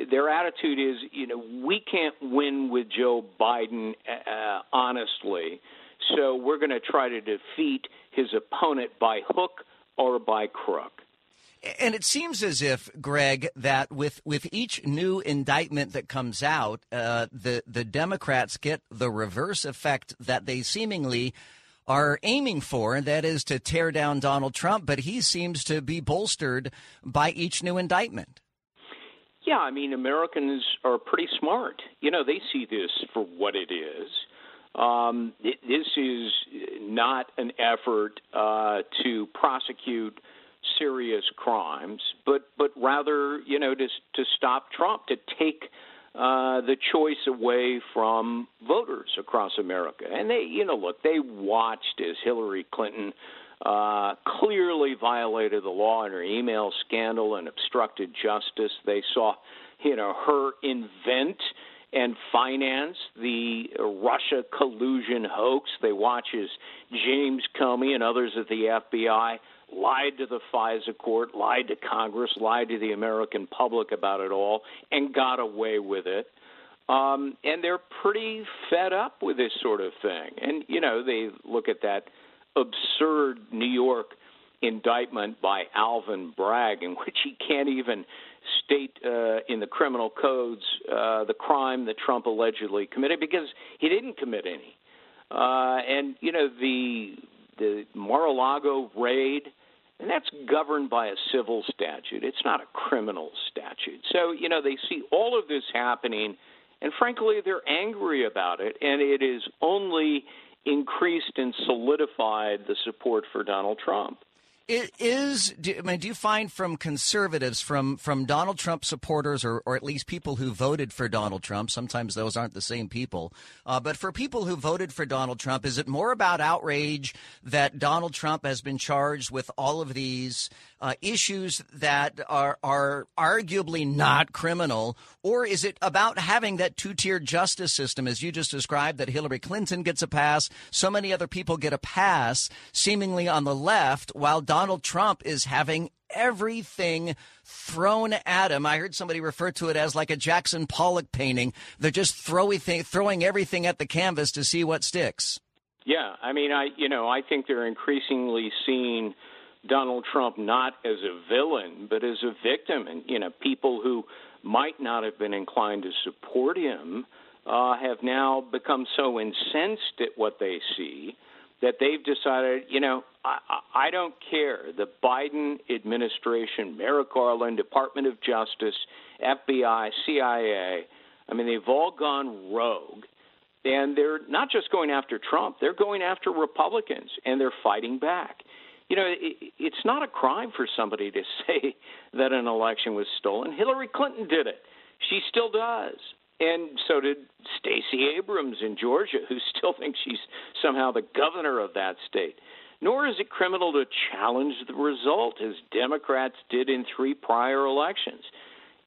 S7: their attitude is, you know, we can't win with Joe Biden uh, honestly, so we're going to try to defeat his opponent by hook or by crook.
S2: And it seems as if, Greg, that with, with each new indictment that comes out, uh, the the Democrats get the reverse effect that they seemingly are aiming for, and that is to tear down Donald Trump, but he seems to be bolstered by each new indictment.
S7: Yeah, I mean, Americans are pretty smart. You know, they see this for what it is. Um, it, this is not an effort uh, to prosecute serious crimes, but but rather, you know, to to stop Trump, to take uh, the choice away from voters across America. And they, you know, look, they watched as Hillary Clinton uh, clearly violated the law in her email scandal and obstructed justice. They saw, you know, her invent and finance the Russia collusion hoax. They watch as James Comey and others at the FBI lied to the FISA court, lied to Congress, lied to the American public about it all, and got away with it. Um, and they're pretty fed up with this sort of thing. And, you know, they look at that absurd New York indictment by Alvin Bragg, in which he can't even state uh, in the criminal codes uh, the crime that Trump allegedly committed because he didn't commit any. Uh, and you know the the Mar-a-Lago raid, and that's governed by a civil statute. It's not a criminal statute. So you know they see all of this happening, and frankly they're angry about it, and it is only increased and solidified the support for Donald Trump.
S2: It is. Do, I mean, do you find from conservatives, from from Donald Trump supporters, or or at least people who voted for Donald Trump? Sometimes those aren't the same people. Uh, but for people who voted for Donald Trump, is it more about outrage that Donald Trump has been charged with all of these uh, issues that are are arguably not criminal, or is it about having that two tier justice system, as you just described, that Hillary Clinton gets a pass, so many other people get a pass, seemingly on the left, while Donald Trump is having everything thrown at him. I heard somebody refer to it as like a Jackson Pollock painting. They're just throwing throwing everything at the canvas to see what sticks.
S7: Yeah, I mean, I you know, I think they're increasingly seeing Donald Trump not as a villain, but as a victim, and you know, people who might not have been inclined to support him uh, have now become so incensed at what they see that they've decided, you know, I, I don't care. The Biden administration, Merrick Garland, Department of Justice, FBI, CIA, I mean, they've all gone rogue. And they're not just going after Trump, they're going after Republicans, and they're fighting back. You know, it, it's not a crime for somebody to say that an election was stolen. Hillary Clinton did it. She still does and so did Stacey Abrams in Georgia, who still thinks she's somehow the governor of that state. Nor is it criminal to challenge the result, as Democrats did in three prior elections.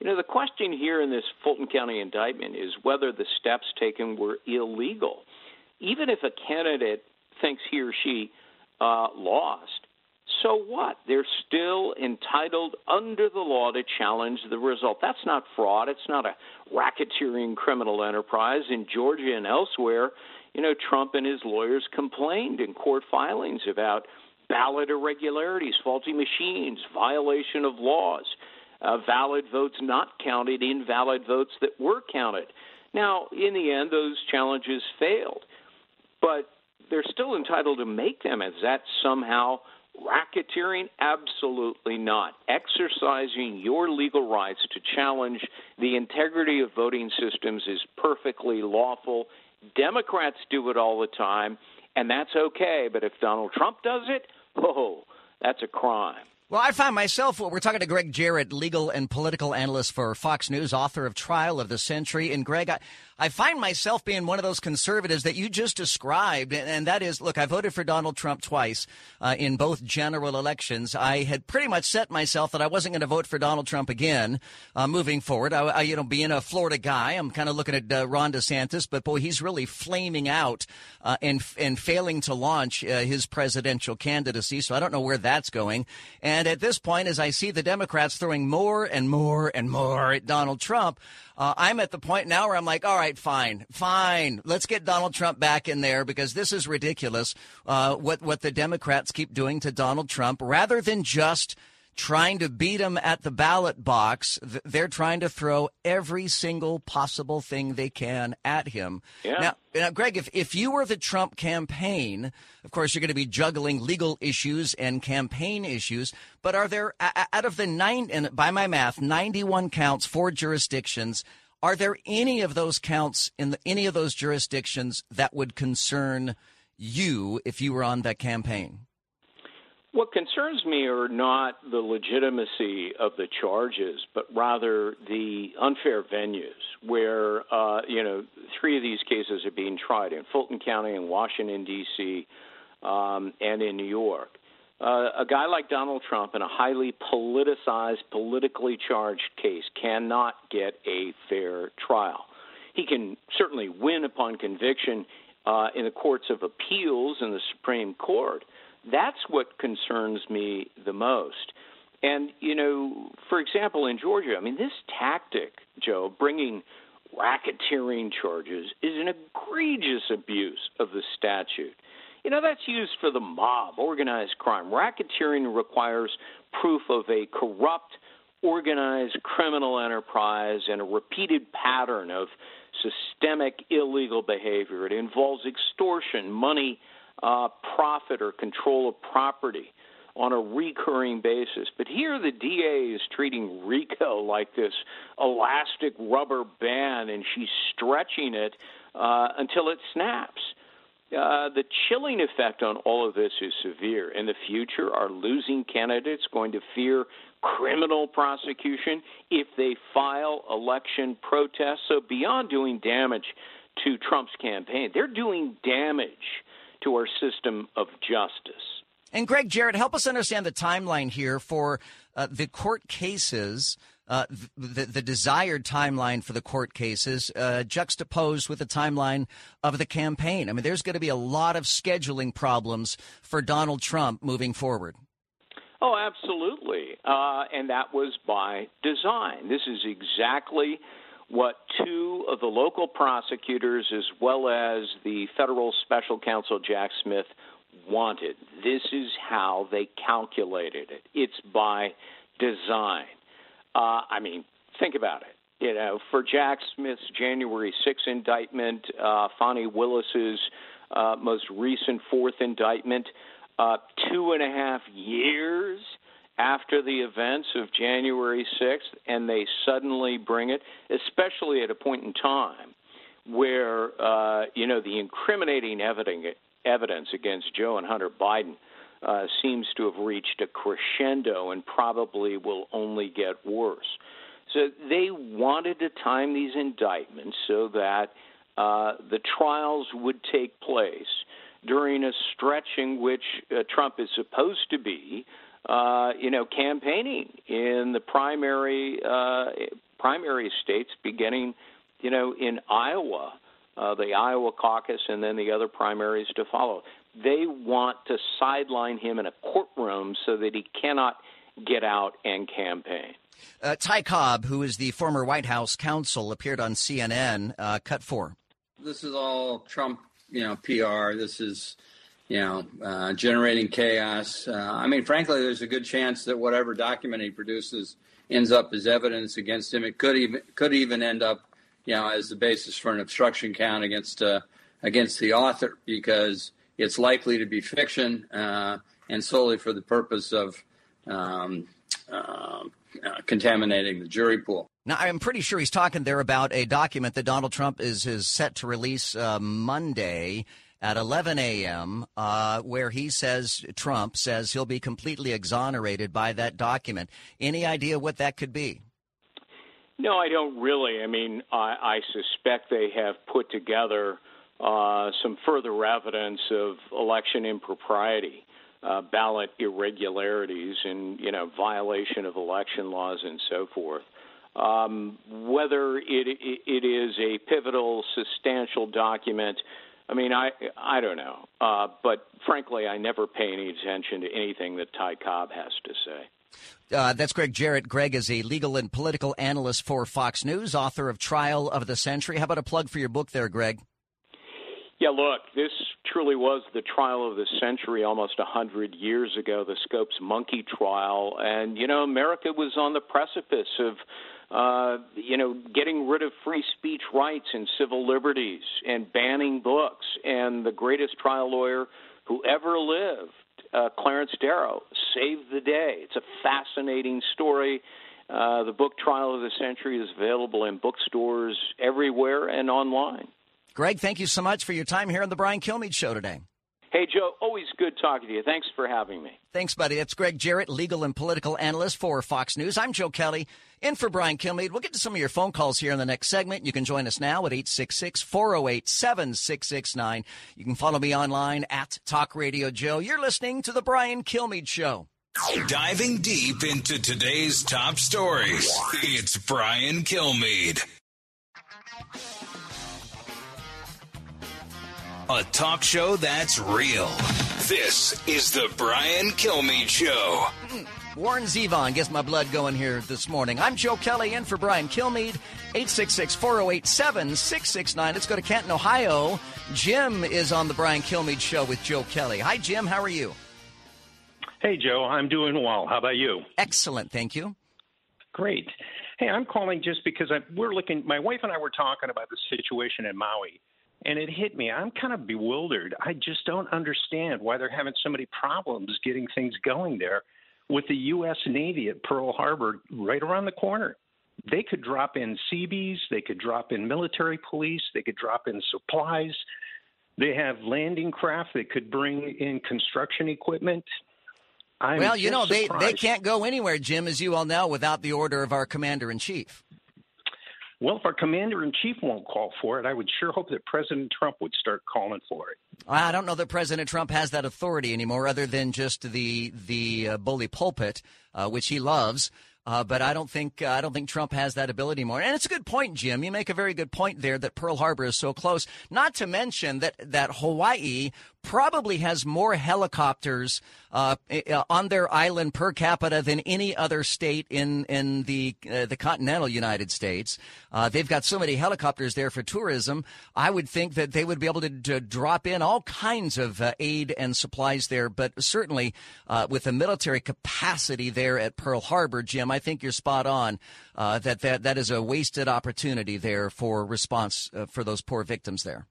S7: You know, the question here in this Fulton County indictment is whether the steps taken were illegal. Even if a candidate thinks he or she uh, lost, so what? They're still entitled under the law to challenge the result. That's not fraud. It's not a racketeering criminal enterprise. In Georgia and elsewhere, you know, Trump and his lawyers complained in court filings about ballot irregularities, faulty machines, violation of laws, uh, valid votes not counted, invalid votes that were counted. Now, in the end, those challenges failed. But they're still entitled to make them. Is that somehow Racketeering? Absolutely not. Exercising your legal rights to challenge the integrity of voting systems is perfectly lawful. Democrats do it all the time, and that's okay. But if Donald Trump does it, oh, that's a crime.
S2: Well, I find myself, we're talking to Greg Jarrett, legal and political analyst for Fox News, author of Trial of the Century. And Greg, I, I find myself being one of those conservatives that you just described, and that is, look, I voted for Donald Trump twice uh, in both general elections. I had pretty much set myself that I wasn't going to vote for Donald Trump again uh, moving forward. I, I, you know, being a Florida guy, I'm kind of looking at uh, Ron DeSantis, but boy, he's really flaming out uh, and and failing to launch uh, his presidential candidacy. So I don't know where that's going. And at this point, as I see the Democrats throwing more and more and more at Donald Trump, uh, I'm at the point now where I'm like, all right, fine, fine. Let's get Donald Trump back in there because this is ridiculous. Uh, what what the Democrats keep doing to Donald Trump, rather than just trying to beat him at the ballot box. They're trying to throw every single possible thing they can at him.
S7: Yeah.
S2: Now, now, Greg, if, if you were the Trump campaign, of course, you're going to be juggling legal issues and campaign issues. But are there, out of the nine, and by my math, 91 counts, four jurisdictions, are there any of those counts in the, any of those jurisdictions that would concern you if you were on that campaign?
S7: What concerns me are not the legitimacy of the charges, but rather the unfair venues where, uh, you know, three of these cases are being tried in Fulton County, in Washington, D.C., um, and in New York. Uh, a guy like Donald Trump in a highly politicized, politically charged case cannot get a fair trial. He can certainly win upon conviction uh, in the courts of appeals in the Supreme Court That's what concerns me the most. And, you know, for example, in Georgia, I mean, this tactic, Joe, bringing racketeering charges is an egregious abuse of the statute. You know, that's used for the mob, organized crime. Racketeering requires proof of a corrupt, organized criminal enterprise and a repeated pattern of systemic illegal behavior. It involves extortion, money, uh, profit, or control of property on a recurring basis. But here the DA is treating RICO like this elastic rubber band, and she's stretching it uh, until it snaps. Uh, the chilling effect on all of this is severe. In the future, are losing candidates going to fear criminal prosecution if they file election protests? So, beyond doing damage to Trump's campaign, they're doing damage to our system of justice.
S2: And Greg Jarrett, help us understand the timeline here for uh, the court cases. Uh, the, the, desired timeline for the court cases uh, juxtaposed with the timeline of the campaign. I mean, there's going to be a lot of scheduling problems for Donald Trump moving forward.
S7: Oh, absolutely. Uh, and that was by design. This is exactly what two of the local prosecutors, as well as the federal special counsel Jack Smith, wanted. This is how they calculated it. It's by design. Uh, I mean, think about it. You know, for Jack Smith's January 6 indictment, uh, Fani Willis's uh, most recent fourth indictment, uh, two and a half years after the events of January 6th, and they suddenly bring it, especially at a point in time where uh, you know the incriminating evidence against Joe and Hunter Biden uh, seems to have reached a crescendo and probably will only get worse. So they wanted to time these indictments so that uh, the trials would take place during a stretch in which uh, Trump is supposed to be, uh, you know, campaigning in the primary uh, primary states, beginning, you know, in Iowa uh, the Iowa caucus, and then the other primaries to follow. They want to sideline him in a courtroom so that he cannot get out and campaign.
S2: Uh, Ty Cobb, who is the former White House counsel, appeared on CNN. Uh, cut four.
S8: This is all Trump, you know, PR. This is, you know, uh, generating chaos. Uh, I mean, frankly, there's a good chance that whatever document he produces ends up as evidence against him. It could even could even end up you know, as the basis for an obstruction count against uh, against the author because it's likely to be fiction uh, and solely for the purpose of um, uh, contaminating the jury pool.
S2: Now, I'm pretty sure he's talking there about a document that Donald Trump is, is set to release uh, Monday at 11 a.m., uh, where he says, Trump says he'll be completely exonerated by that document. Any idea what that could be?
S7: No, I don't really. I mean, I, I suspect they have put together uh, some further evidence of election impropriety, uh, ballot irregularities, and you know violation of election laws and so forth. Um, whether it, it is a pivotal, substantial document, I mean, I I don't know. Uh, but frankly, I never pay any attention to anything that Ty Cobb has to say.
S2: Uh, that's Greg Jarrett. Greg is a legal and political analyst for Fox News, author of Trial of the Century. How about a plug for your book there, Greg?
S7: Yeah, look, this truly was the trial of the century almost a 100 years ago, the Scopes monkey trial. And, you know, America was on the precipice of, uh, you know, getting rid of free speech rights and civil liberties and banning books. And the greatest trial lawyer who ever lived uh, Clarence Darrow saved the day. It's a fascinating story. Uh, the book Trial of the Century is available in bookstores everywhere and online.
S2: Greg, thank you so much for your time here on the Brian Kilmeade Show today.
S7: Hey, Joe, always good talking to you. Thanks for having me.
S2: Thanks, buddy. That's Greg Jarrett, legal and political analyst for Fox News. I'm Joe Kelly, in for Brian Kilmeade. We'll get to some of your phone calls here in the next segment. You can join us now at 866 408 7669. You can follow me online at Talk Radio Joe. You're listening to The Brian Kilmeade Show.
S1: Diving deep into today's top stories, it's Brian Kilmeade. A talk show that's real. This is the Brian Kilmeade Show. Hmm.
S2: Warren Zevon gets my blood going here this morning. I'm Joe Kelly in for Brian Kilmeade. 866-408-7669. Let's go to Canton, Ohio. Jim is on the Brian Kilmeade Show with Joe Kelly. Hi, Jim. How are you?
S9: Hey, Joe. I'm doing well. How about you?
S2: Excellent. Thank you.
S9: Great. Hey, I'm calling just because I, we're looking. My wife and I were talking about the situation in Maui, and it hit me. I'm kind of bewildered. I just don't understand why they're having so many problems getting things going there with the U.S. Navy at Pearl Harbor right around the corner. They could drop in Seabees, they could drop in military police, they could drop in supplies. They have landing craft that could bring in construction equipment. I'm
S2: well, you know, they, they can't go anywhere, Jim, as you all know, without the order of our commander in chief.
S9: Well, if our commander in chief won't call for it, I would sure hope that President Trump would start calling for it.
S2: I don't know that President Trump has that authority anymore, other than just the the uh, bully pulpit, uh, which he loves. Uh, but I don't think uh, I don't think Trump has that ability anymore. And it's a good point, Jim. You make a very good point there that Pearl Harbor is so close. Not to mention that that Hawaii probably has more helicopters uh, on their island per capita than any other state in in the uh, the continental United States. Uh, they've got so many helicopters there for tourism. I would think that they would be able to, to drop in all kinds of uh, aid and supplies there. But certainly uh, with the military capacity there at Pearl Harbor, Jim, I think you're spot on. Uh, that that that is a wasted opportunity there for response for those poor victims there.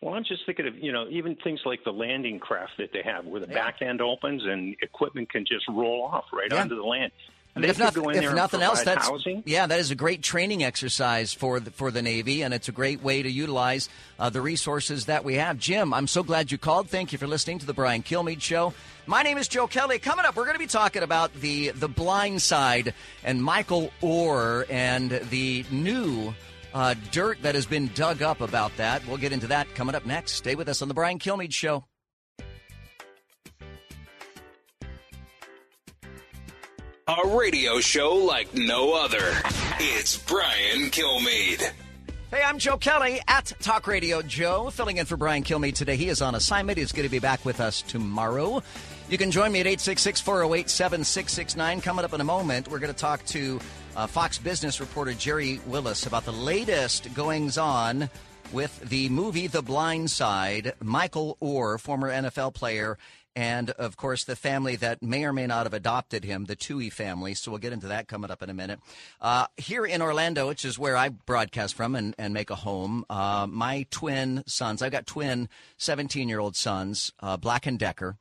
S9: Well, I'm just thinking of you know even things like the landing craft that they have, where the yeah. back end opens and equipment can just roll off right yeah. onto the land.
S2: I mean, if, not, if nothing else, that's
S9: housing.
S2: yeah, that is a great training exercise for the, for the Navy, and it's a great way to utilize uh, the resources that we have. Jim, I'm so glad you called. Thank you for listening to the Brian Kilmeade Show. My name is Joe Kelly. Coming up, we're going to be talking about the the Blind Side and Michael Oher and the new uh, dirt that has been dug up about that. We'll get into that coming up next. Stay with us on the Brian Kilmeade Show.
S1: A radio show like no other. It's Brian Kilmeade.
S2: Hey, I'm Joe Kelly at Talk Radio Joe, filling in for Brian Kilmeade today. He is on assignment. He's going to be back with us tomorrow. You can join me at 866 408 7669. Coming up in a moment, we're going to talk to uh, Fox Business reporter Gerri Willis about the latest goings on with the movie The Blind Side. Michael Oher, former NFL player, and of course the family that may or may not have adopted him, the Tuohy family. So we'll get into that coming up in a minute. Uh, here in Orlando, which is where I broadcast from and, and make a home, uh, my twin sons, I've got twin 17 year old sons, uh, Black and Decker.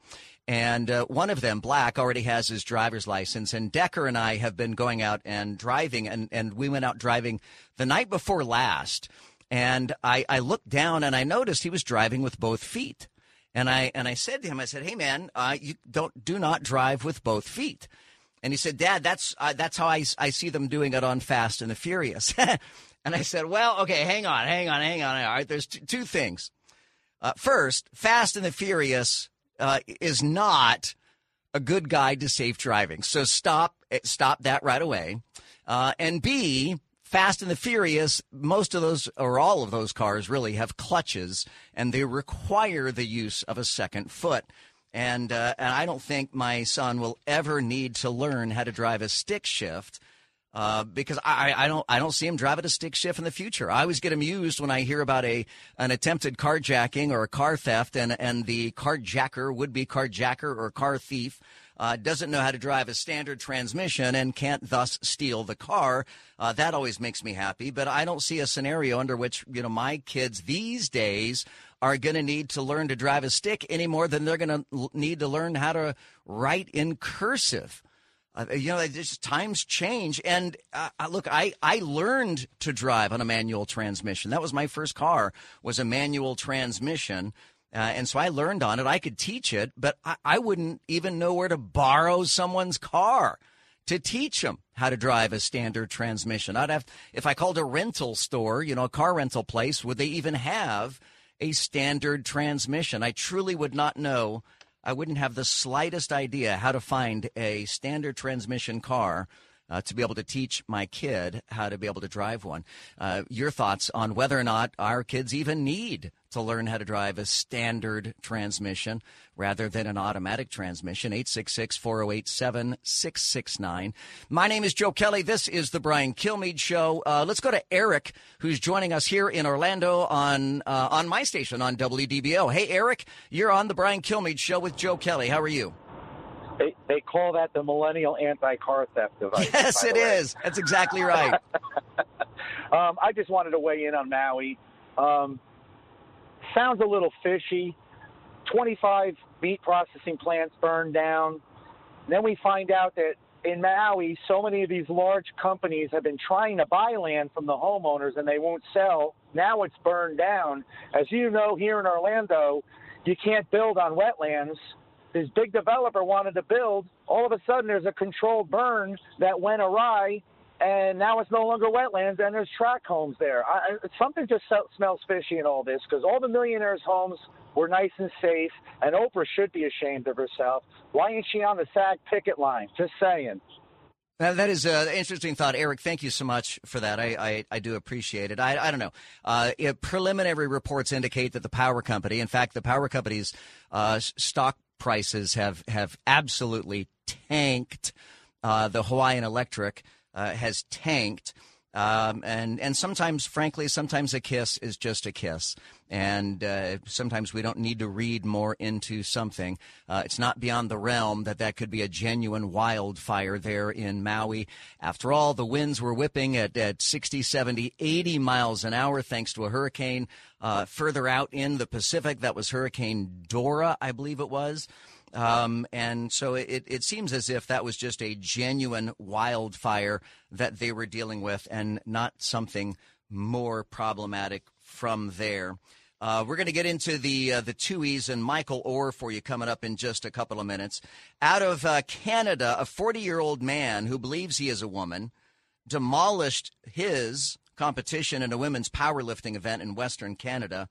S2: And uh, one of them, Black, already has his driver's license. And Decker and I have been going out and driving, and, and we went out driving the night before last. And I, I looked down and I noticed he was driving with both feet. And I and I said to him, I said, "Hey man, uh, you don't do not drive with both feet." And he said, "Dad, that's uh, that's how I, I see them doing it on Fast and the Furious." and I said, "Well, okay, hang on, hang on, hang on. All right, there's t- two things. Uh, first, Fast and the Furious uh, is not a good guide to safe driving. So stop stop that right away. Uh, and B, Fast and the Furious, most of those or all of those cars really have clutches, and they require the use of a second foot. And uh, and I don't think my son will ever need to learn how to drive a stick shift uh, because I, I don't I don't see him driving a stick shift in the future. I always get amused when I hear about a an attempted carjacking or a car theft, and and the carjacker would be carjacker or car thief. Uh, doesn't know how to drive a standard transmission and can't thus steal the car. Uh, that always makes me happy. But I don't see a scenario under which you know my kids these days are going to need to learn to drive a stick any more than they're going to need to learn how to write in cursive. Uh, you know, just times change. And uh, look, I, I learned to drive on a manual transmission. That was my first car was a manual transmission. Uh, and so I learned on it. I could teach it, but I, I wouldn't even know where to borrow someone's car to teach them how to drive a standard transmission. I'd have, if I called a rental store, you know, a car rental place, would they even have a standard transmission? I truly would not know I wouldn't have the slightest idea how to find a standard transmission car uh, to be able to teach my kid how to be able to drive one. Uh, your thoughts on whether or not our kids even need to learn how to drive a standard transmission rather than an automatic transmission. 866 408 7669. My name is Joe Kelly. This is the Brian Kilmeade Show. Uh, let's go to Eric, who's joining us here in Orlando on, uh, on my station on WDBO. Hey, Eric, you're on the Brian Kilmeade Show with Joe Kelly. How are you?
S10: They, they call that the millennial anti-car theft device.
S2: Yes, it is. That's exactly right.
S10: um, I just wanted to weigh in on Maui. Um, sounds a little fishy. 25 meat processing plants burned down. then we find out that in Maui, so many of these large companies have been trying to buy land from the homeowners and they won't sell. Now it's burned down. As you know, here in Orlando, you can't build on wetlands. This big developer wanted to build. All of a sudden, there's a controlled burn that went awry, and now it's no longer wetlands, and there's tract homes there. I, something just smells fishy in all this because all the millionaires' homes were nice and safe, and Oprah should be ashamed of herself. Why ain't she on the SAG picket line? Just saying.
S2: that is an interesting thought, Eric. Thank you so much for that. I, I, I do appreciate it. I, I don't know. Uh, preliminary reports indicate that the power company, in fact, the power company's uh, stock prices have have absolutely tanked. Uh, the Hawaiian Electric uh, has tanked. Um, and and sometimes, frankly, sometimes a kiss is just a kiss, and uh, sometimes we don't need to read more into something. Uh, it's not beyond the realm that that could be a genuine wildfire there in Maui. After all, the winds were whipping at, at 60, 70, 80 miles an hour thanks to a hurricane uh, further out in the Pacific. That was Hurricane Dora, I believe it was. Um, and so it, it seems as if that was just a genuine wildfire that they were dealing with and not something more problematic from there. Uh, we're going to get into the uh, the Tuohys and Michael Oher for you coming up in just a couple of minutes. Out of uh, Canada, a 40 year old man who believes he is a woman demolished his competition in a women's powerlifting event in Western Canada.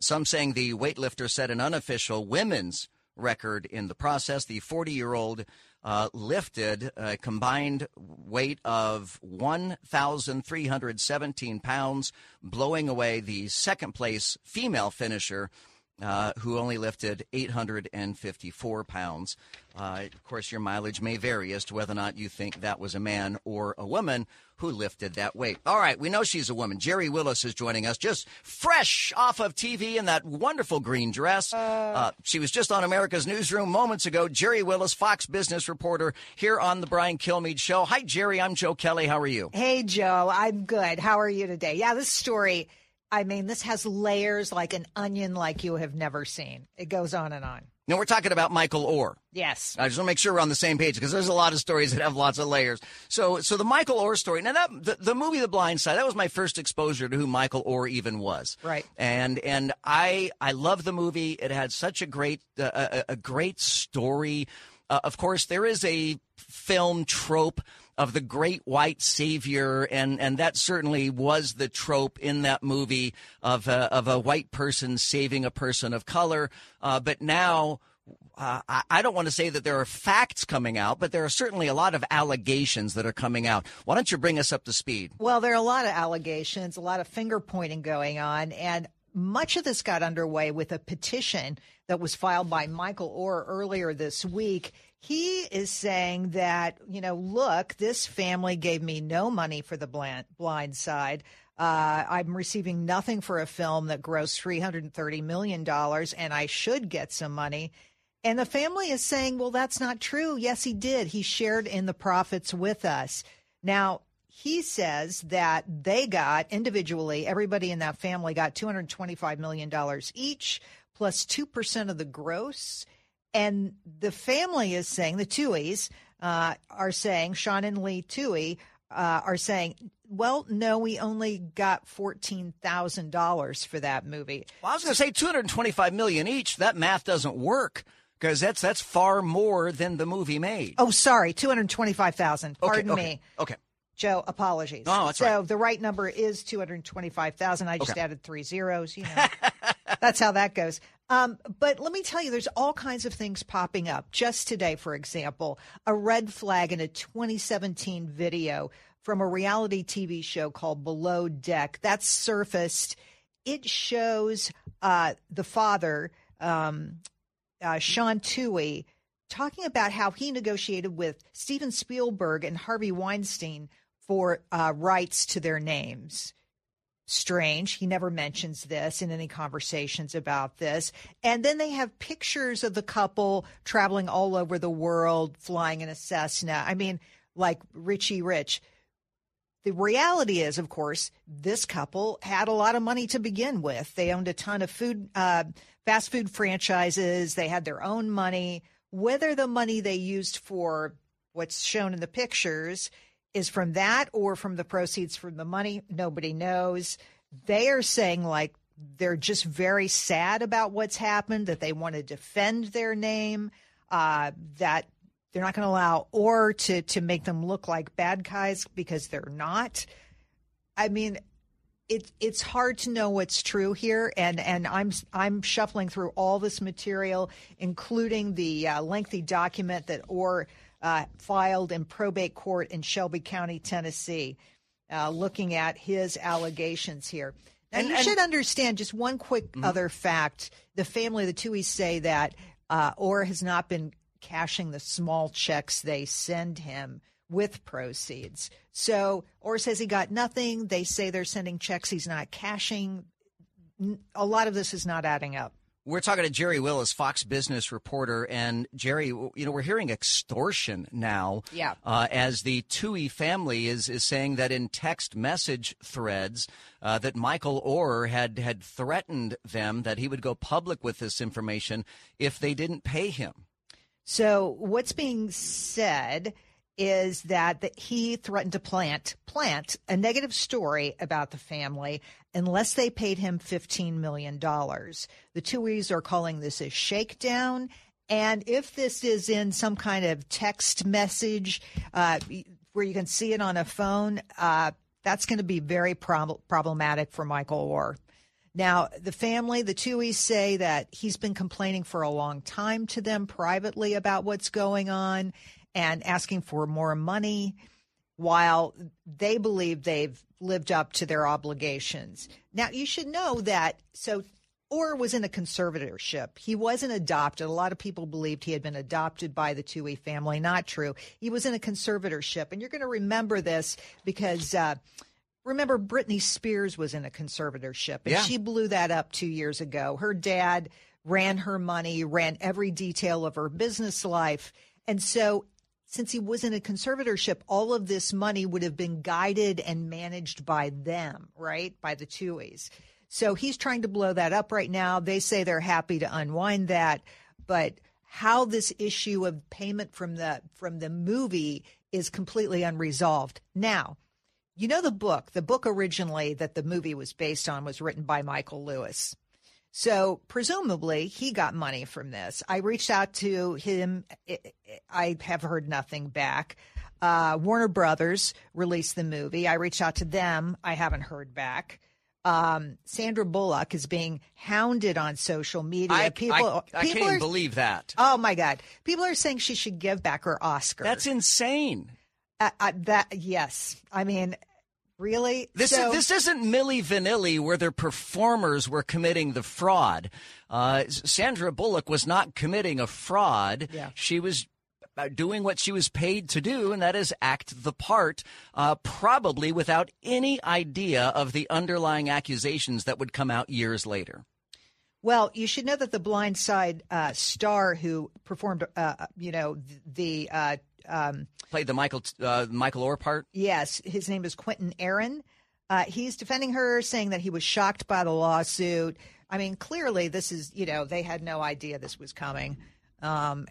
S2: Some saying the weightlifter set an unofficial women's record in the process. The 40 year old uh, lifted a combined weight of 1,317 pounds, blowing away the second place female finisher. Uh, who only lifted 854 pounds. Uh, of course, your mileage may vary as to whether or not you think that was a man or a woman who lifted that weight. All right, we know she's a woman. Gerri Willis is joining us, just fresh off of TV in that wonderful green dress. Uh, uh, she was just on America's Newsroom moments ago. Gerri Willis, Fox business reporter, here on the Brian Kilmeade Show. Hi, Gerri. I'm Joe Kelly. How are you?
S11: Hey, Joe. I'm good. How are you today? Yeah, this story. I mean, this has layers like an onion, like you have never seen. It goes on and on.
S2: Now we're talking about Michael Oher.
S11: Yes.
S2: I just want to make sure we're on the same page because there's a lot of stories that have lots of layers. So, so the Michael Oher story. Now that the, the movie The Blind Side, that was my first exposure to who Michael Oher even was.
S11: Right.
S2: And and I I love the movie. It had such a great uh, a, a, great story. Uh, of course, there is a film trope of the great white savior, and, and that certainly was the trope in that movie of a, of a white person saving a person of color. Uh, but now, uh, I don't want to say that there are facts coming out, but there are certainly a lot of allegations that are coming out. Why don't you bring us up to speed?
S11: Well, there are a lot of allegations, a lot of finger pointing going on, and much of this got underway with a petition that was filed by Michael Oher earlier this week. He is saying that, you know, look, this family gave me no money for the blind, blind side. Uh, I'm receiving nothing for a film that grossed $330 million, and I should get some money. And the family is saying, well, that's not true. Yes, he did. He shared in the profits with us. Now, he says that they got individually, everybody in that family got $225 million each, plus 2% of the gross. And the family is saying, the Tuohys uh, are saying, Sean and Lee Tuohy uh, are saying, well, no, we only got fourteen thousand dollars for that movie.
S2: Well, I was going to say two hundred twenty-five million each. That math doesn't work because that's that's far more than the movie made.
S11: Oh, sorry, two hundred twenty-five thousand. Pardon
S2: okay,
S11: okay, me.
S2: Okay.
S11: Joe, apologies.
S2: Oh, that's
S11: so
S2: right.
S11: the right number is two hundred twenty-five thousand. I just
S2: Okay.
S11: added three zeros. You know. That's how that goes. Um, but let me tell you, there's all kinds of things popping up. Just today, for example, a red flag in a 2017 video from a reality TV show called Below Deck that surfaced. It shows uh, the father, um, uh, Sean Tuohy, talking about how he negotiated with Steven Spielberg and Harvey Weinstein for uh, rights to their names. Strange. He never mentions this in any conversations about this. And then they have pictures of the couple traveling all over the world, flying in a Cessna. I mean, like Richie Rich. The reality is, of course, this couple had a lot of money to begin with. They owned a ton of food, uh, fast food franchises. They had their own money. Whether the money they used for what's shown in the pictures is from that or from the proceeds from the money. Nobody knows. They are saying, like, they're just very sad about what's happened, that they want to defend their name, uh, that they're not going to allow Oher to, to make them look like bad guys because they're not. I mean, it, it's hard to know what's true here, and, and I'm I'm shuffling through all this material, including the uh, lengthy document that Oher uh, filed in probate court in Shelby County, Tennessee, uh, looking at his allegations here. Now, and, you and, should understand just one quick mm-hmm. other fact. The family, the Tuohys, say that uh, Oher has not been cashing the small checks they send him with proceeds. So Oher says he got nothing. They say they're sending checks he's not cashing. A lot of this is not adding up.
S2: We're talking to Gerri Willis, Fox Business reporter, and Gerri, you know, we're hearing extortion now.
S11: Yeah.
S2: Uh, as the Tuohy family is is saying that in text message threads uh, that Michael Oher had had threatened them that he would go public with this information if they didn't pay him.
S11: So what's being said is that, that he threatened to plant plant a negative story about the family unless they paid him $15 million. The Tuohys are calling this a shakedown. And if this is in some kind of text message uh, where you can see it on a phone, uh, that's going to be very prob- problematic for Michael Oher. Now, the family, the Tuohys say that he's been complaining for a long time to them privately about what's going on and asking for more money while they believe they've lived up to their obligations. Now, you should know that so Oher was in a conservatorship. He wasn't adopted. A lot of people believed he had been adopted by the Tuohy family. Not true. He was in a conservatorship. And you're going to remember this because uh, remember Britney Spears was in a conservatorship and
S2: yeah.
S11: she blew that up two years ago. Her dad ran her money, ran every detail of her business life. And so since he was in a conservatorship, all of this money would have been guided and managed by them, right? By the Tuohys. So he's trying to blow that up right now. They say they're happy to unwind that, but how this issue of payment from the from the movie is completely unresolved. Now, you know the book, the book originally that the movie was based on was written by Michael Lewis. So presumably he got money from this. I reached out to him. I have heard nothing back. Uh, Warner Brothers released the movie. I reached out to them. I haven't heard back. Um, Sandra Bullock is being hounded on social media.
S2: I,
S11: people,
S2: I, I
S11: people
S2: can't
S11: are,
S2: believe that.
S11: Oh my God! People are saying she should give back her Oscar.
S2: That's insane.
S11: Uh, uh, that yes, I mean Really?
S2: This
S11: so,
S2: this isn't Milli Vanilli where the performers were committing the fraud. Uh, Sandra Bullock was not committing a fraud.
S11: Yeah.
S2: She was uh, doing what she was paid to do, and that is act the part, uh, probably without any idea of the underlying accusations that would come out years later.
S11: Well, you should know that the Blind Side uh, star who performed, uh, uh you know, the uh, um,
S2: played the Michael uh, Michael Oher part.
S11: Yes, his name is Quinton Aaron. Uh, he's defending her, saying that he was shocked by the lawsuit. I mean, clearly, this is you know they had no idea this was coming. Um,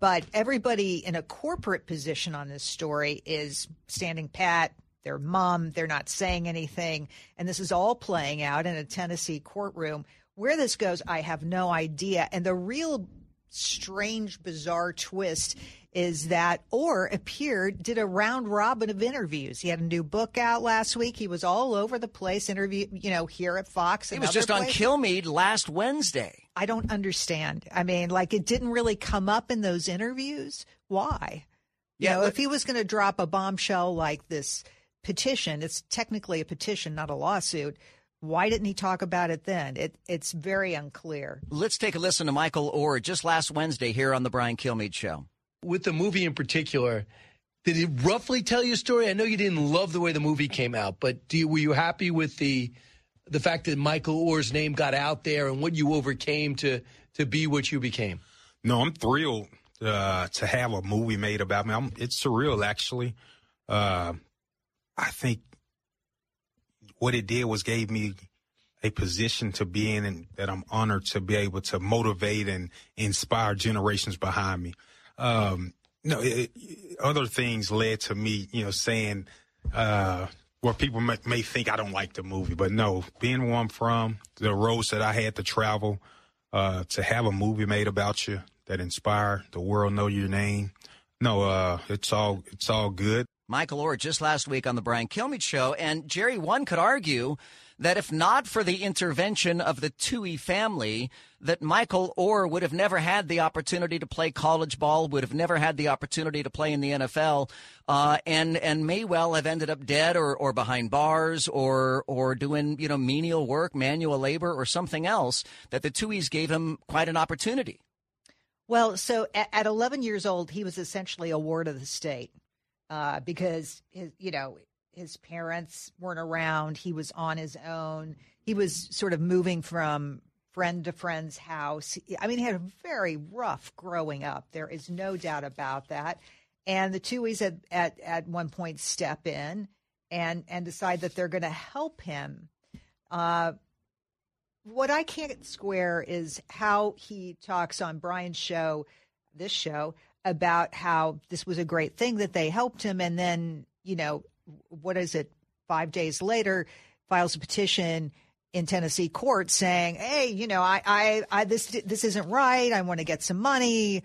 S11: but everybody in a corporate position on this story is standing pat. Their mom, they're not saying anything, and this is all playing out in a Tennessee courtroom. Where this goes, I have no idea. And the real strange, bizarre twist is that Oher appeared, did a round robin of interviews. He had a new book out last week. He was all over the place, interview, you know, here at Fox.
S2: He was just on Kilmeade last Wednesday.
S11: I don't understand. I mean, like it didn't really come up in those interviews. Why? You
S2: Yeah,
S11: know, if he was going to drop a bombshell like this petition, it's technically a petition, not a lawsuit. Why didn't he talk about it then? It, it's very unclear.
S2: Let's take a listen to Michael Oher just last Wednesday here on the Brian Kilmeade Show.
S12: with the movie in particular, did it roughly tell your story? I know you didn't love the way the movie came out, but do you, were you happy with the the fact that Michael Oher's name got out there and what you overcame to to be what you became?
S13: No, I'm thrilled uh, to have a movie made about me. I'm, it's surreal, actually. Uh, I think what it did was gave me a position to be in, and that I'm honored to be able to motivate and inspire generations behind me. Um, no, it, other things led to me, you know, saying uh, where people may, may think I don't like the movie, but no, being where I'm from, the roads that I had to travel, uh, to have a movie made about you that inspire the world know your name. No, uh, it's all it's all good.
S2: Michael Oher just last week on the Brian Kilmeade Show, and Gerri, one could argue that if not for the intervention of the Tuohy family, that Michael Oher would have never had the opportunity to play college ball, would have never had the opportunity to play in the NFL, uh, and and may well have ended up dead or, or behind bars or or doing you know menial work, manual labor, or something else. That the Tuohy's gave him quite an opportunity.
S11: Well, so at, at 11 years old, he was essentially a ward of the state uh, because his, you know, his parents weren't around. He was on his own. He was sort of moving from friend to friend's house. I mean, he had a very rough growing up. There is no doubt about that. And the Tuohys at, at, at one point step in and, and decide that they're going to help him. Uh, what I can't square is how he talks on Brian's show, this show, about how this was a great thing that they helped him. And then, you know, what is it, five days later, files a petition in Tennessee court saying, hey, you know, I, I, I this, this isn't right. I want to get some money.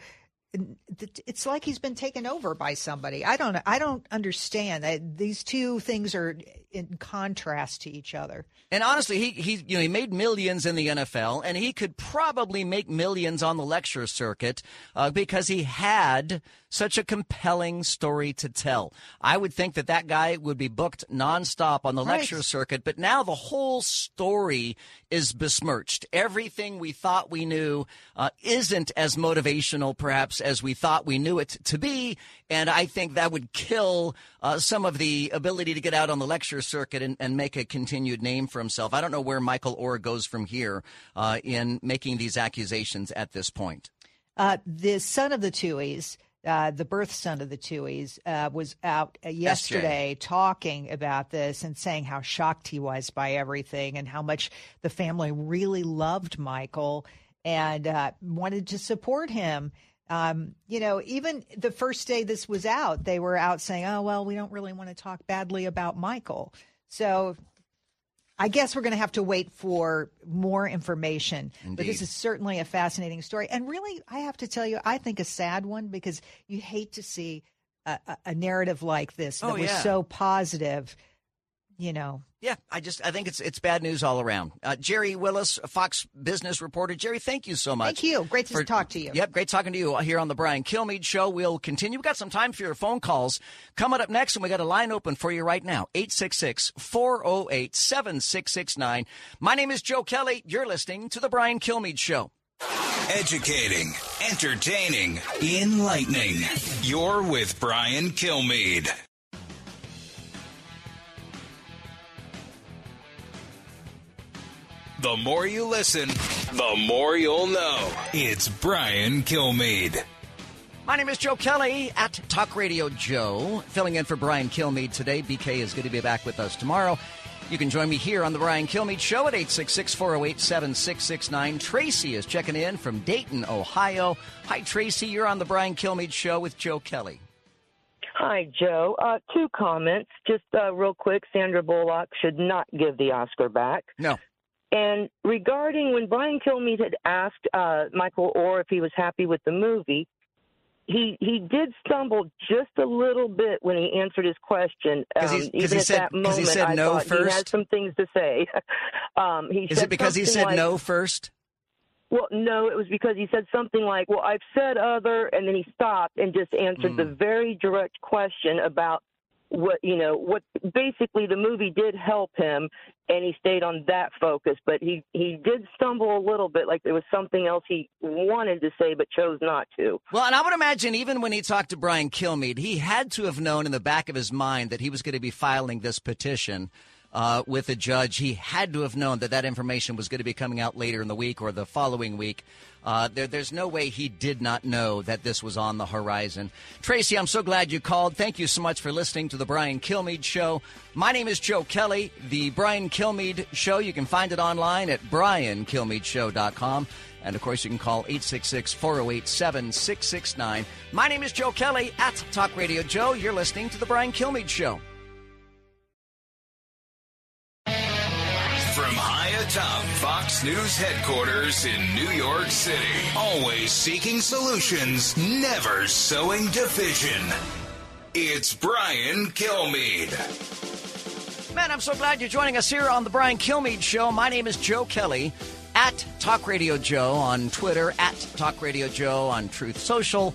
S11: It's like he's been taken over by somebody. I don't, I don't understand that these two things are in contrast to each other.
S2: And honestly, he he you know he made millions in the NFL, and he could probably make millions on the lecture circuit uh, because he had such a compelling story to tell. I would think that that guy would be booked nonstop on the
S14: Right.
S2: lecture circuit, but now the whole story is besmirched. Everything we thought we knew uh, isn't as motivational, perhaps, as we thought we knew it to be, and I think that would kill uh, some of the ability to get out on the lecture circuit and, and make a continued name for himself. I don't know where Michael Oher goes from here uh, in making these accusations at this point.
S11: Uh, the son of the Tuohys, uh, the birth son of the Tuohys, uh, was out uh, yesterday talking about this and saying how shocked he was by everything and how much the family really loved Michael and uh, wanted to support him. Um, you know, even the first day this was out, they were out saying, "Oh well, we don't really want to talk badly about Michael." So I guess we're going to have to wait for more information. But this is certainly a fascinating story. And really, I have to tell you, I think a sad one because you hate to see a, a, a narrative like this that
S2: Oh,
S11: was
S2: yeah.
S11: so positive, you know.
S2: Yeah, I just I think it's it's bad news all around. Uh, Gerri Willis, Fox business reporter. Gerri, thank you so much.
S11: Thank you. Great to
S2: for-
S11: talk to you.
S2: Yep, great talking to you here on the Brian Kilmeade Show. We'll continue. We've got some time for your phone calls coming up next, and we got a line open for you right now 866 408 7669. My name is Joe Kelly. You're listening to the Brian Kilmeade Show.
S1: Educating, entertaining, enlightening. You're with Brian Kilmeade. The more you listen, the more you'll know. It's Brian Kilmeade.
S2: My name is Joe Kelly at Talk Radio Joe, filling in for Brian Kilmeade today. BK is going to be back with us tomorrow. You can join me here on the Brian Kilmeade Show at 866 408 7669. Tracy is checking in from Dayton, Ohio. Hi, Tracy. You're on the Brian Kilmeade Show with Joe Kelly.
S14: Hi, Joe. Uh, two comments. Just uh, real quick Sandra Bullock should not give the Oscar back.
S2: No.
S14: And regarding when Brian Kilmeade had asked uh, Michael Oher if he was happy with the movie, he he did stumble just a little bit when he answered his question. Um,
S2: he-
S14: even
S2: he
S14: at
S2: said-
S14: that moment,
S2: he said
S14: I
S2: no
S14: first. he had some things to say. um, he
S2: Is it because he said
S14: like-
S2: no first?
S14: Well, no, it was because he said something like, "Well, I've said other," and then he stopped and just answered the very direct question about what you know what basically the movie did help him and he stayed on that focus but he he did stumble a little bit like there was something else he wanted to say but chose not to.
S2: Well, and I would imagine even when he talked to Brian Kilmeade, he had to have known in the back of his mind that he was going to be filing this petition uh, with a judge. He had to have known that that information was going to be coming out later in the week or the following week. Uh, there, there's no way he did not know that this was on the horizon. Tracy, I'm so glad you called. Thank you so much for listening to the Brian Kilmeade Show. My name is Joe Kelly. The Brian Kilmeade Show, you can find it online at briankilmeadeshow.com. And of course, you can call 866 408 7669. My name is Joe Kelly at Talk Radio Joe. You're listening to The Brian Kilmeade Show.
S1: Atop Fox News headquarters in New York City, always seeking solutions, never sowing division. It's Brian Kilmeade.
S2: Man, I'm so glad you're joining us here on The Brian Kilmeade Show. My name is Joe Kelly at Talk Radio Joe on Twitter, at Talk Radio Joe on Truth Social,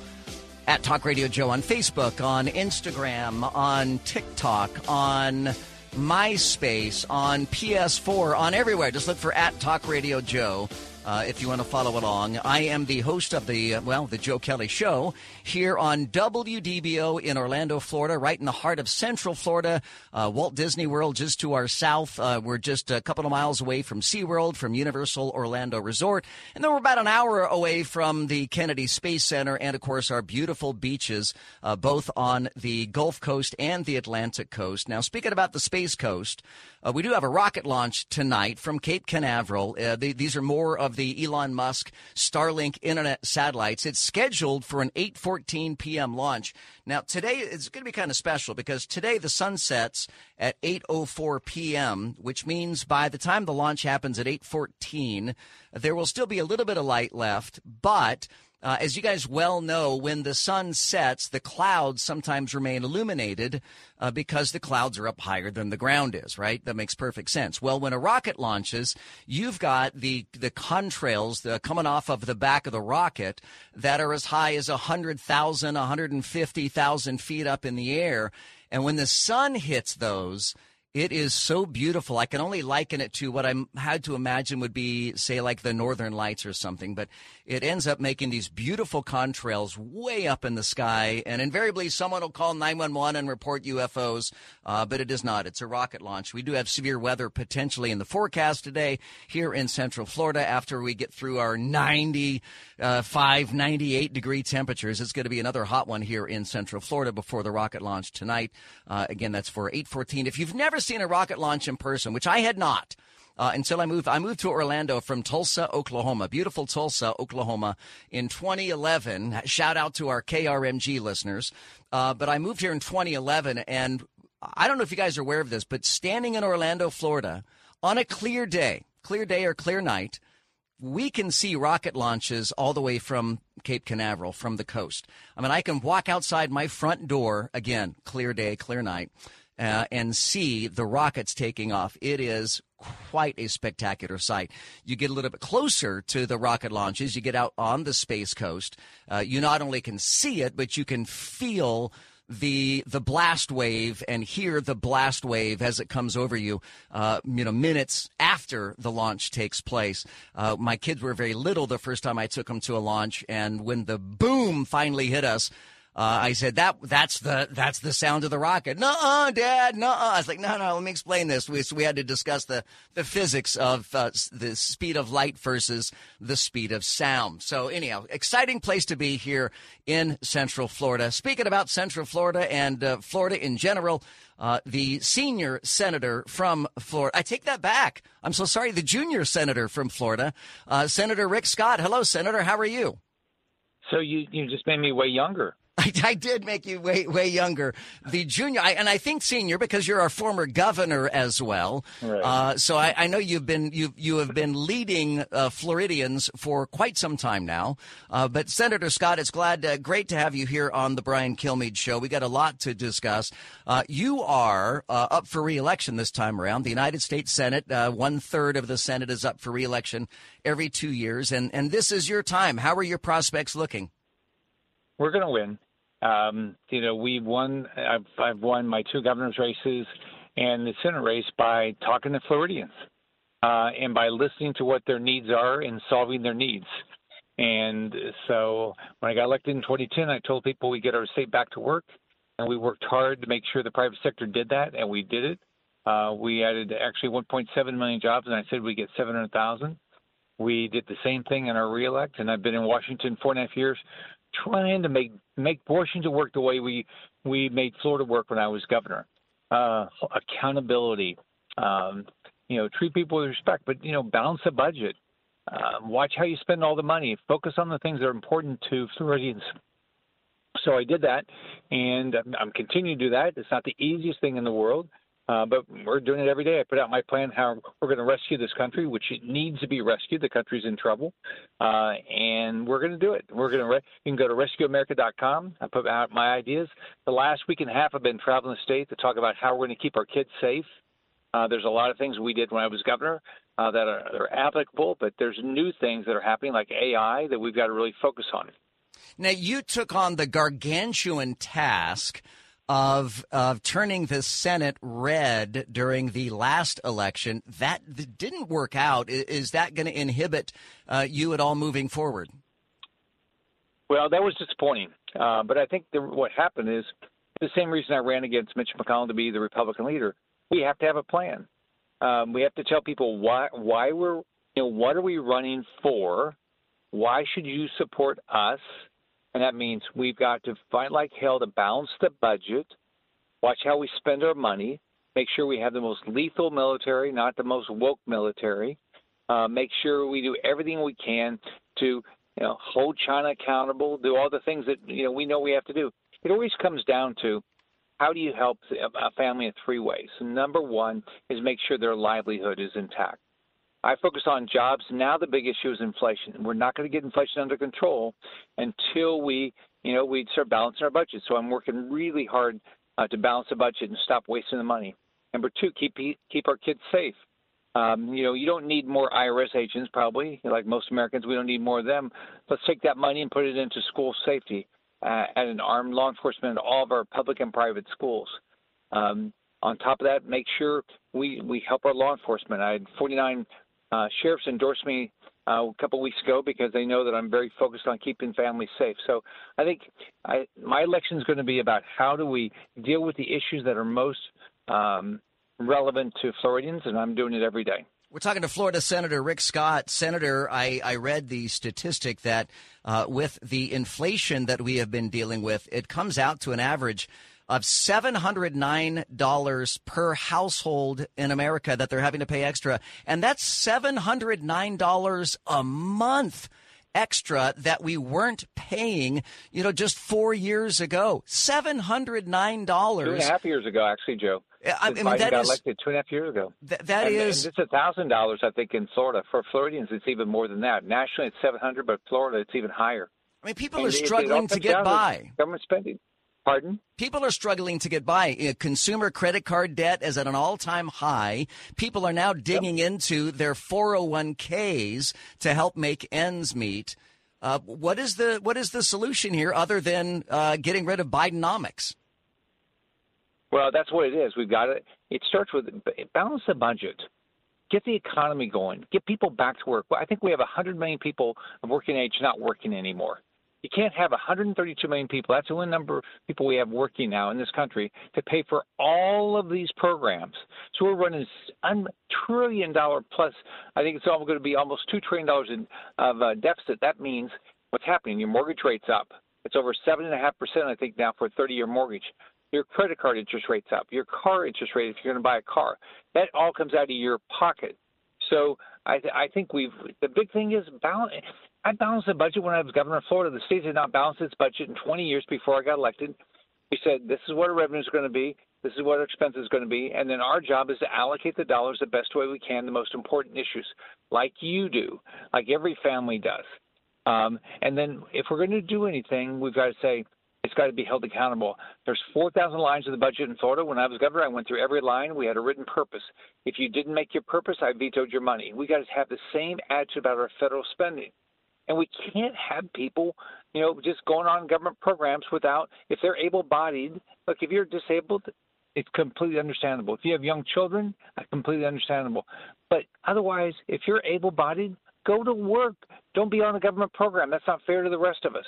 S2: at Talk Radio Joe on Facebook, on Instagram, on TikTok, on MySpace, on PS4, on everywhere. Just look for at Talk Radio Joe. Uh, if you want to follow along, I am the host of the uh, well, the Joe Kelly Show here on WDBO in Orlando, Florida, right in the heart of Central Florida, uh, Walt Disney World, just to our south. Uh, we're just a couple of miles away from SeaWorld, from Universal Orlando Resort, and then we're about an hour away from the Kennedy Space Center, and of course our beautiful beaches, uh, both on the Gulf Coast and the Atlantic Coast. Now, speaking about the Space Coast. Uh, we do have a rocket launch tonight from Cape Canaveral. Uh, they, these are more of the Elon Musk Starlink internet satellites. It's scheduled for an 8:14 p.m. launch. Now today it's going to be kind of special because today the sun sets at 8:04 p.m., which means by the time the launch happens at 8:14, there will still be a little bit of light left, but uh, as you guys well know, when the sun sets, the clouds sometimes remain illuminated uh, because the clouds are up higher than the ground is, right? That makes perfect sense. Well, when a rocket launches, you've got the, the contrails the, coming off of the back of the rocket that are as high as 100,000, 150,000 feet up in the air. And when the sun hits those, it is so beautiful. I can only liken it to what I had to imagine would be, say, like the Northern Lights or something. But it ends up making these beautiful contrails way up in the sky. And invariably, someone will call 911 and report UFOs, uh, but it is not. It's a rocket launch. We do have severe weather potentially in the forecast today here in Central Florida after we get through our 95, 98 degree temperatures. It's going to be another hot one here in Central Florida before the rocket launch tonight. Uh, again, that's for 814. If you've never seen a rocket launch in person, which I had not, uh, until I moved. I moved to Orlando from Tulsa, Oklahoma, beautiful Tulsa, Oklahoma, in 2011. Shout out to our KRMG listeners. Uh, but I moved here in 2011, and I don't know if you guys are aware of this, but standing in Orlando, Florida, on a clear day, clear day or clear night, we can see rocket launches all the way from Cape Canaveral, from the coast. I mean, I can walk outside my front door, again, clear day, clear night, uh, and see the rockets taking off. It is quite a spectacular sight. You get a little bit closer to the rocket launches, you get out on the Space Coast. Uh, you not only can see it, but you can feel the the blast wave and hear the blast wave as it comes over you. Uh, you know, minutes after the launch takes place. Uh, my kids were very little the first time I took them to a launch, and when the boom finally hit us. Uh, I said that that's the that's the sound of the rocket. No, Dad, no. I was like, no, no. Let me explain this. We so we had to discuss the the physics of uh, the speed of light versus the speed of sound. So anyhow, exciting place to be here in Central Florida. Speaking about Central Florida and uh, Florida in general. Uh, the senior senator from Florida. I take that back. I'm so sorry. The junior senator from Florida, uh, Senator Rick Scott. Hello, Senator. How are you?
S15: So you you just made me way younger.
S2: I, I did make you way way younger. The junior, I, and I think senior because you're our former governor as well.
S15: Right.
S2: Uh, so I, I know you've been you you have been leading uh, Floridians for quite some time now. Uh, but Senator Scott, it's glad uh, great to have you here on the Brian Kilmeade Show. We got a lot to discuss. Uh, you are uh, up for reelection this time around. The United States Senate, uh, one third of the Senate is up for reelection every two years, and and this is your time. How are your prospects looking?
S15: We're going to win. Um, you know, we won. I've, I've won my two governor's races and the Senate race by talking to Floridians uh, and by listening to what their needs are and solving their needs. And so when I got elected in 2010, I told people we get our state back to work, and we worked hard to make sure the private sector did that, and we did it. Uh, we added actually 1.7 million jobs, and I said we get 700,000. We did the same thing in our reelect, and I've been in Washington four and a half years, trying to make make Washington work the way we we made Florida work when I was governor. Uh, accountability, um, you know, treat people with respect, but you know, balance the budget. Um, watch how you spend all the money. Focus on the things that are important to Floridians. So I did that, and I'm, I'm continuing to do that. It's not the easiest thing in the world, uh, but we're doing it every day. I put out my plan how we're going to rescue this country, which it needs to be rescued. The country's in trouble, uh, and we're going to do it. We're going to. Re- you can go to rescueamerica.com. I put out my ideas. The last week and a half, I've been traveling the state to talk about how we're going to keep our kids safe. Uh, there's a lot of things we did when I was governor uh, that are, are applicable, but there's new things that are happening, like AI, that we've got to really focus on.
S2: Now, you took on the gargantuan task of of turning the Senate red during the last election. That didn't work out. Is that going to inhibit uh, you at all moving forward?
S15: Well, that was disappointing. Uh, but I think the, what happened is the same reason I ran against Mitch McConnell to be the Republican leader. We have to have a plan. Um, we have to tell people why why we're you know what are we running for? Why should you support us? And that means we've got to fight like hell to balance the budget, watch how we spend our money, make sure we have the most lethal military, not the most woke military, uh, make sure we do everything we can to you know hold China accountable, do all the things that you know we know we have to do. It always comes down to how do you help a family in three ways? Number one is make sure their livelihood is intact. I focus on jobs. Now the big issue is inflation. We're not going to get inflation under control until we, you know, we start balancing our budget. So I'm working really hard uh, to balance the budget and stop wasting the money. Number two, keep keep our kids safe. Um, you know, you don't need more IRS agents, probably. Like most Americans, we don't need more of them. Let's take that money and put it into school safety uh, and armed law enforcement in all of our public and private schools. Um, on top of that, make sure we, we help our law enforcement. I had 49 uh, sheriffs endorsed me uh, a couple weeks ago because they know that I'm very focused on keeping families safe. So I think I, my election is going to be about how do we deal with the issues that are most um, relevant to Floridians, and I'm doing it every day.
S2: We're talking to Florida Senator Rick Scott. Senator, I, I read the statistic that uh, with the inflation that we have been dealing with, it comes out to an average of $709 per household in America that they're having to pay extra. And that's $709 a month extra that we weren't paying, you know, just four years ago. $709.
S15: Two and a half years ago, actually, Joe.
S2: I mean,
S15: Biden
S2: that
S15: got
S2: is-
S15: elected two and a half years ago.
S2: Th- that
S15: and,
S2: is-
S15: and it's a thousand dollars, I think, in Florida. For Floridians, it's even more than that. Nationally, it's seven hundred, but Florida, it's even higher.
S2: I mean, people
S15: And
S2: are
S15: it- it all
S2: struggling to get by.
S15: Government spending. Pardon?
S2: People are struggling to get by. Uh, Consumer credit card debt is at an all time high. People are now digging into their 401ks to help make ends meet. Uh, what is the what is the solution here other than uh, getting rid of Bidenomics?
S15: Well, that's what it is. We've got it. It starts with balance the budget, get the economy going, get people back to work. I think we have 100 million people of working age not working anymore. You can't have 132 million people. That's the only number of people we have working now in this country to pay for all of these programs. So we're running a trillion dollar plus. I think it's all going to be almost two trillion dollars in of uh, deficit. That means what's happening? Your mortgage rate's up. It's over seven and a half percent, I think, now for a 30-year mortgage. Your credit card interest rate's up. Your car interest rate, if you're going to buy a car, that all comes out of your pocket. So I, th- I think we've the big thing is balance. I balanced the budget when I was governor of Florida. The state did not balance its budget in 20 years before I got elected. We said this is what our revenue is going to be, this is what our expense is going to be, and then our job is to allocate the dollars the best way we can, the most important issues, like you do, like every family does. Um, and then if we're going to do anything, we've got to say it's got to be held accountable. There's 4,000 lines of the budget in Florida. When I was governor, I went through every line. We had a written purpose. If you didn't make your purpose, I vetoed your money. We got to have the same attitude about our federal spending. And we can't have people, you know, just going on government programs without, if they're able bodied, look, if you're disabled, it's completely understandable. If you have young children, completely understandable. But otherwise, if you're able bodied, go to work. Don't be on a government program. That's not fair to the rest of us.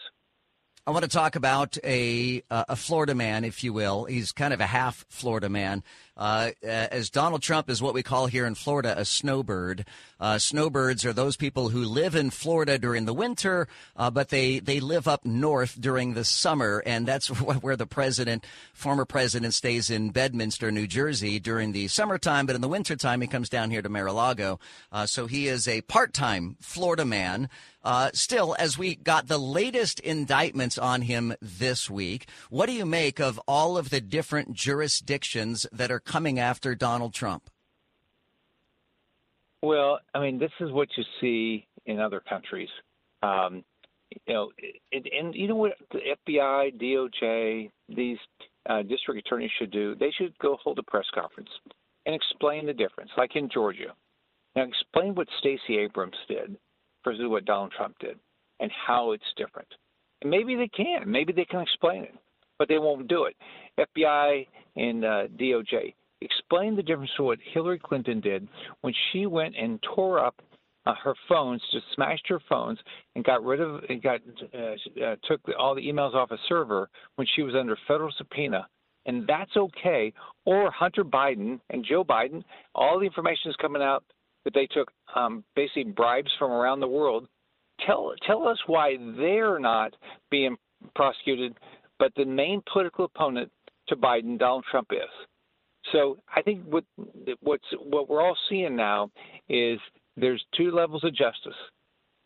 S2: I want to talk about a uh, a Florida man, if you will. He's kind of a half Florida man. Uh, as Donald Trump is what we call here in Florida a snowbird. Uh, snowbirds are those people who live in Florida during the winter, uh, but they, they live up north during the summer, and that's where the president, former president, stays in Bedminster, New Jersey during the summertime, but in the wintertime he comes down here to Mar-a-Lago. Uh, so he is a part-time Florida man. Uh, still, as we got the latest indictments on him this week, what do you make of all of the different jurisdictions that are coming after Donald Trump?
S15: Well, I mean, this is what you see in other countries. Um, you know, and, and you know what the FBI, DOJ, these uh, district attorneys should do? They should go hold a press conference and explain the difference, like in Georgia. Now, explain what Stacey Abrams did versus what Donald Trump did and how it's different. And maybe they can. Maybe they can explain it, but they won't do it. FBI and uh, DOJ, explain the difference to what Hillary Clinton did when she went and tore up uh, her phones, just smashed her phones, and got rid of, and got uh, uh, took all the emails off a server when she was under federal subpoena, and that's okay. Or Hunter Biden and Joe Biden, all the information is coming out that they took um, basically bribes from around the world. Tell tell us why they're not being prosecuted, but the main political opponent to Biden, Donald Trump, is. So I think what what's what we're all seeing now is there's two levels of justice.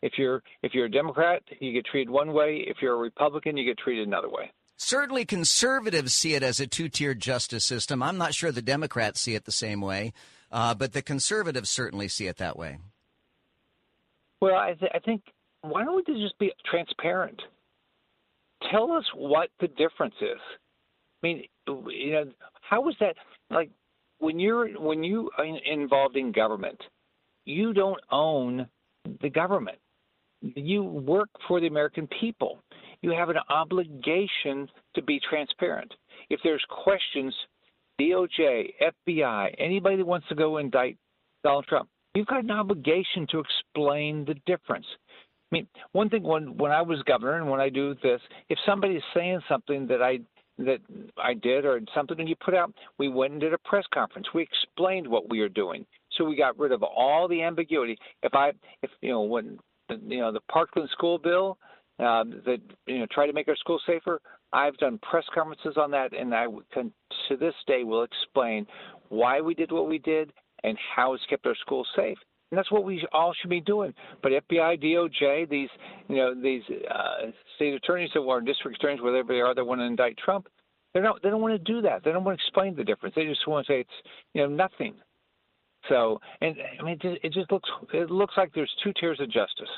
S15: If you're if you're a Democrat, you get treated one way. If you're a Republican, you get treated another way.
S2: Certainly, conservatives see it as a two-tiered justice system. I'm not sure the Democrats see it the same way, uh, but the conservatives certainly see it that way.
S15: Well, I, th- I think why don't we just be transparent? Tell us what the difference is. I mean, you know, how is that like when you're when you are involved in government, you don't own the government. You work for the American people. You have an obligation to be transparent. If there's questions, DOJ, FBI, anybody that wants to go indict Donald Trump, you've got an obligation to explain the difference. I mean, one thing when when I was governor and when I do this, if somebody's saying something that I that I did or something and you put out, we went and did a press conference. We explained what we are doing. So we got rid of all the ambiguity. If I, if, you know, when, you know, the Parkland school bill um, that, you know, try to make our schools safer, I've done press conferences on that and I can, to this day will explain why we did what we did and how it's kept our schools safe. And that's what we all should be doing. But FBI, DOJ, these you know these uh, state attorneys are district attorneys, whatever they are, that want to indict Trump, they're not. They don't want to do that. They don't want to explain the difference. They just want to say it's you know nothing. So, and I mean, it just looks it looks like there's two tiers of justice.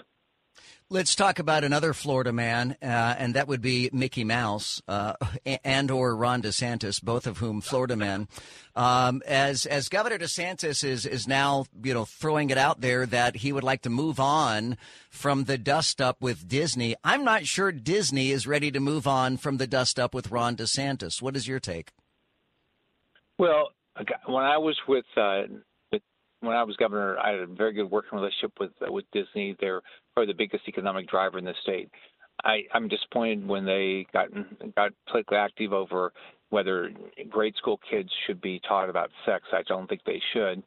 S2: Let's talk about another Florida man, uh, and that would be Mickey Mouse uh, and or Ron DeSantis, both of whom Florida men. Um, as as Governor DeSantis is is now you know throwing it out there that he would like to move on from the dust up with Disney. I'm not sure Disney is ready to move on from the dust up with Ron DeSantis. What is your take?
S15: Well, when I was with uh, when I was governor, I had a very good working relationship with uh, with Disney. They're probably the biggest economic driver in the state. I, I'm disappointed when they got got politically active over whether grade school kids should be taught about sex. I don't think they should.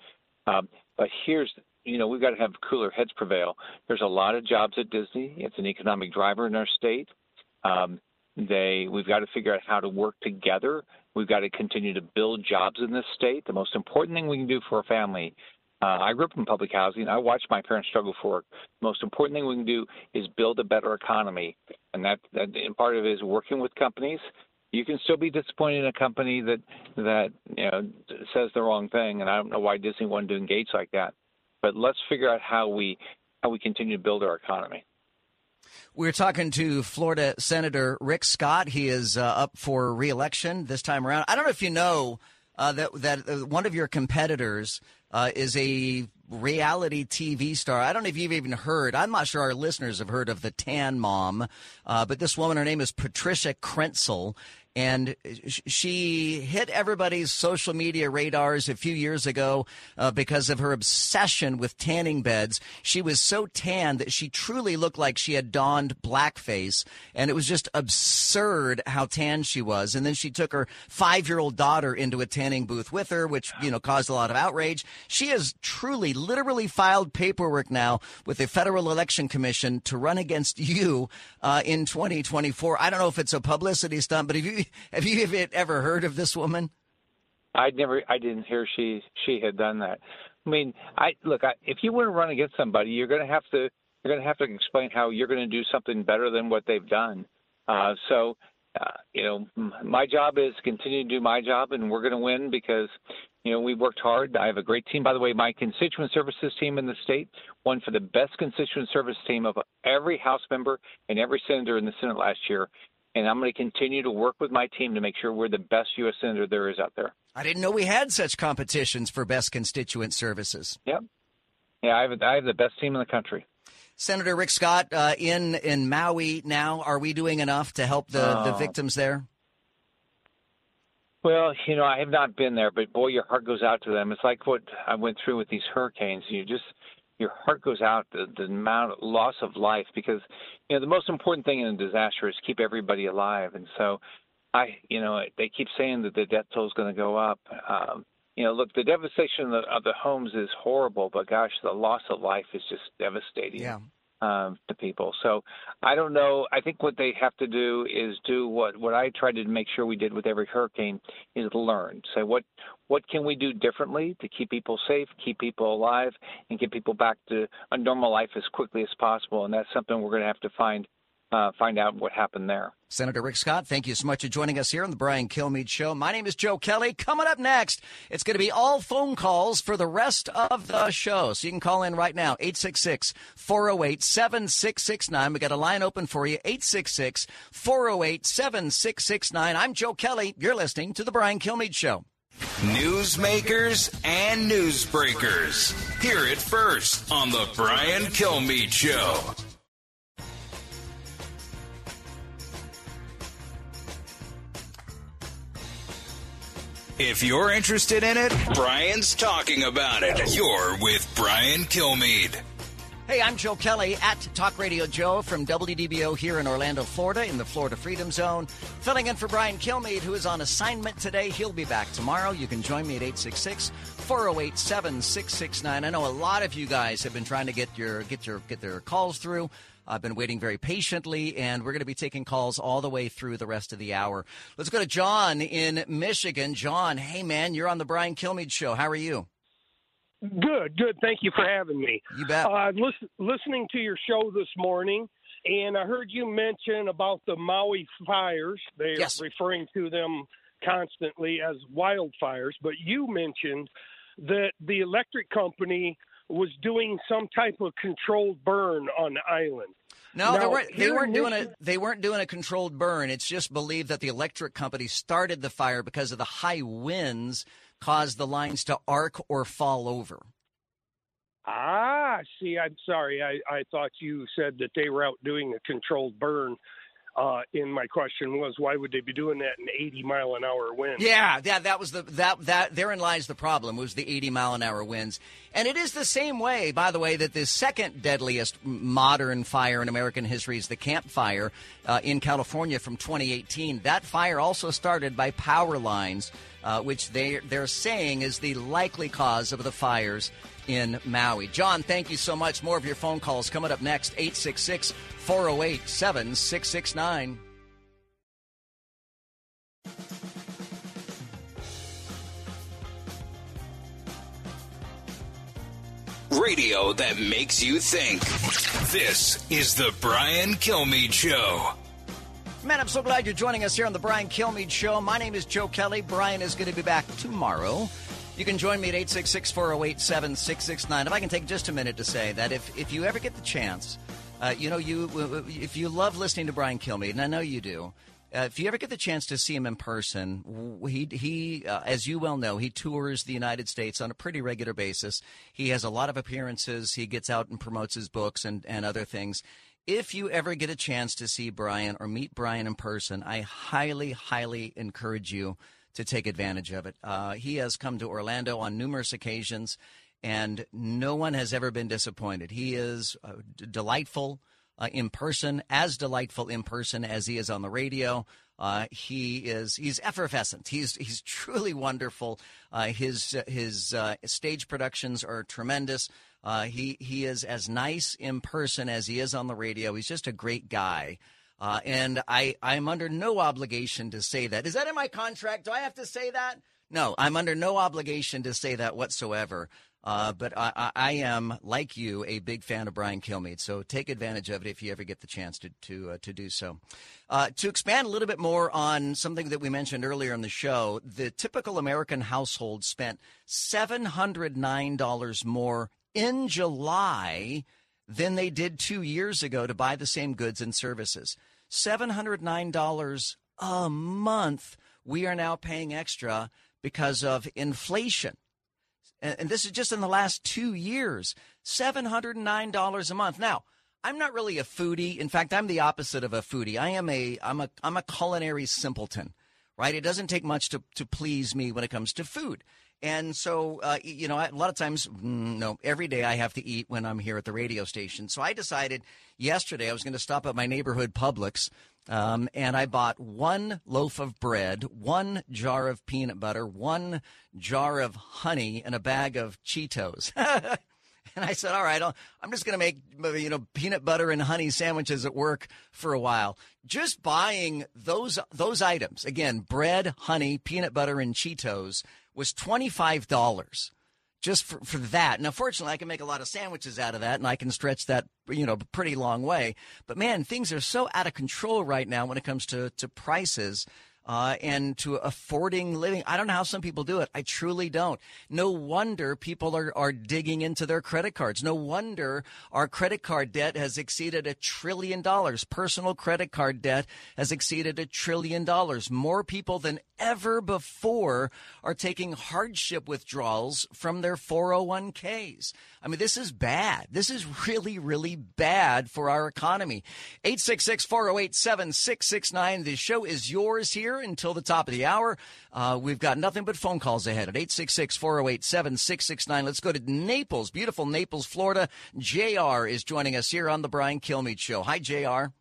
S15: Um, but here's you know we've got to have cooler heads prevail. There's a lot of jobs at Disney. It's an economic driver in our state. Um, they we've got to figure out how to work together. We've got to continue to build jobs in this state. The most important thing we can do for a family Uh, I grew up in public housing. I watched my parents struggle for. The most important thing we can do is build a better economy, and that, that and part of it is working with companies. You can still be disappointed in a company that that you know says the wrong thing, and I don't know why Disney wanted to engage like that. But let's figure out how we how we continue to build our economy.
S2: We're talking to Florida Senator Rick Scott. He is uh, up for reelection this time around. I don't know if you know uh, that that uh, one of your competitors uh, is a reality TV star. I don't know if you've even heard. I'm not sure our listeners have heard of the Tan Mom, uh, but this woman, her name is Patricia Krentcil, and she hit everybody's social media radars a few years ago uh, because of her obsession with tanning beds. She was so tan that she truly looked like she had donned blackface, and it was just absurd how tan she was. And then she took her five-year-old daughter into a tanning booth with her, which you know caused a lot of outrage. She has truly, literally filed paperwork now with the Federal Election Commission to run against you uh, in 2024. I don't know if it's a publicity stunt, but if you have you ever heard of this woman?
S15: I never, I didn't hear she she had done that. I mean, I look. I, if you want to run against somebody, you're going to have to you're going to have to explain how you're going to do something better than what they've done. Uh, so, uh, you know, my job is continue to do my job, and we're going to win because you know we worked hard. I have a great team. By the way, my constituent services team in the state won for the best constituent service team of every House member and every senator in the Senate last year and I'm going to continue to work with my team to make sure we're the best U.S. senator there is out there.
S2: I didn't know we had such competitions for best constituent services.
S15: Yep. Yeah, I have, I have the best team in the country.
S2: Senator Rick Scott uh, in in Maui now. Are we doing enough to help the, uh, the victims there?
S15: Well, you know, I have not been there, but boy, your heart goes out to them. It's like what I went through with these hurricanes. You just your heart goes out the, the amount of loss of life because you know the most important thing in a disaster is keep everybody alive and so i you know they keep saying that the death toll is going to go up um you know look the devastation of the, of the homes is horrible but gosh the loss of life is just devastating
S2: yeah
S15: um, to people. So I don't know. I think what they have to do is do what what I tried to make sure we did with every hurricane is learn. Say what what can we do differently to keep people safe, keep people alive, and get people back to a normal life as quickly as possible. And that's something we're going to have to find uh, find out what happened there.
S2: Senator Rick Scott, thank you so much for joining us here on the Brian Kilmeade Show. My name is Joe Kelly. Coming up next, it's going to be all phone calls for the rest of the show. So you can call in right now, 866 408 7669. We got a line open for you, 866 408 7669. I'm Joe Kelly. You're listening to the Brian Kilmeade Show.
S1: Newsmakers and newsbreakers. Hear it first on the Brian Kilmeade Show. If you're interested in it, Brian's talking about it. You're with Brian Kilmeade.
S2: Hey, I'm Joe Kelly at Talk Radio Joe from WDBO here in Orlando, Florida, in the Florida Freedom Zone. Filling in for Brian Kilmeade, who is on assignment today. He'll be back tomorrow. You can join me at 866 408 7669. I know a lot of you guys have been trying to get your get your get their calls through. I've been waiting very patiently, and we're going to be taking calls all the way through the rest of the hour. Let's go to John in Michigan. John, hey man, you're on the Brian Kilmeade show. How are you?
S16: Good, good. Thank you for having me.
S2: You bet.
S16: Uh, listen, listening to your show this morning, and I heard you mention about the Maui fires. They
S2: yes.
S16: are referring to them constantly as wildfires, but you mentioned that the electric company was doing some type of controlled burn on the island.
S2: No,
S16: now,
S2: they weren't. They weren't doing a. They weren't doing a controlled burn. It's just believed that the electric company started the fire because of the high winds caused the lines to arc or fall over.
S16: Ah, see, I'm sorry. I, I thought you said that they were out doing a controlled burn. Uh, and my question was, why would they be doing that in 80 mile an hour winds?
S2: Yeah, yeah, that was the that that therein lies the problem was the 80 mile an hour winds, and it is the same way, by the way, that the second deadliest modern fire in American history is the Camp Fire uh, in California from 2018. That fire also started by power lines, uh, which they they're saying is the likely cause of the fires in Maui. John, thank you so much. More of your phone calls coming up next. 866 408 7669.
S1: Radio that makes you think. This is the Brian Kilmeade Show.
S2: Man, I'm so glad you're joining us here on the Brian Kilmeade Show. My name is Joe Kelly. Brian is going to be back tomorrow. You can join me at 866 408 7669. If I can take just a minute to say that if, if you ever get the chance, uh, you know, you if you love listening to Brian Kilmeade, and I know you do, uh, if you ever get the chance to see him in person, he he uh, as you well know, he tours the United States on a pretty regular basis. He has a lot of appearances. He gets out and promotes his books and and other things. If you ever get a chance to see Brian or meet Brian in person, I highly highly encourage you to take advantage of it. Uh, he has come to Orlando on numerous occasions, and no one has ever been disappointed. He is uh, d- delightful uh, in person, as delightful in person as he is on the radio. Uh, he is he's effervescent. He's he's truly wonderful. Uh, his his uh, stage productions are tremendous. Uh, he he is as nice in person as he is on the radio. He's just a great guy. Uh, and I, I'm under no obligation to say that. Is that in my contract? Do I have to say that? No, I'm under no obligation to say that whatsoever. Uh, but I, I, am, like you, a big fan of Brian Kilmeade. So take advantage of it if you ever get the chance to to, uh, to do so. Uh, to expand a little bit more on something that we mentioned earlier in the show, the typical American household spent seven hundred nine dollars more in July than they did two years ago to buy the same goods and services. $709 a month we are now paying extra because of inflation. And, this is just in the last two years $709 a month. Now, I'm not really a foodie. In fact, I'm the opposite of a foodie. I am a I'm a I'm a culinary simpleton, right? It doesn't take much to to please me when it comes to food. And so, uh, you know, a lot of times, mm, no, every day I have to eat when I'm here at the radio station. So I decided yesterday I was going to stop at my neighborhood Publix. Um, and I bought one loaf of bread, one jar of peanut butter, one jar of honey, and a bag of Cheetos. and I said, "All right, I'm just going to make uh, you know peanut butter and honey sandwiches at work for a while." Just buying those those items again: bread, honey, peanut butter, and Cheetos was $25 just for, for that. Now, fortunately, I can make a lot of sandwiches out of that, and I can stretch that, you know, pretty long way. But man, things are so out of control right now when it comes to, to prices uh, and to affording living. I don't know how some people do it. I truly don't. No wonder people are, are digging into their credit cards. No wonder our credit card debt has exceeded a trillion dollars. Personal credit card debt has exceeded a trillion dollars. More people than ever before are taking hardship withdrawals from their 401ks. I mean, this is bad. This is really, really bad for our economy. 866 408 7669. The show is yours here until the top of the hour. Uh, we've got nothing but phone calls ahead at 866 408 7669. Let's go to Naples, beautiful Naples, Florida. JR is joining us here on The Brian Kilmeade Show. Hi, JR.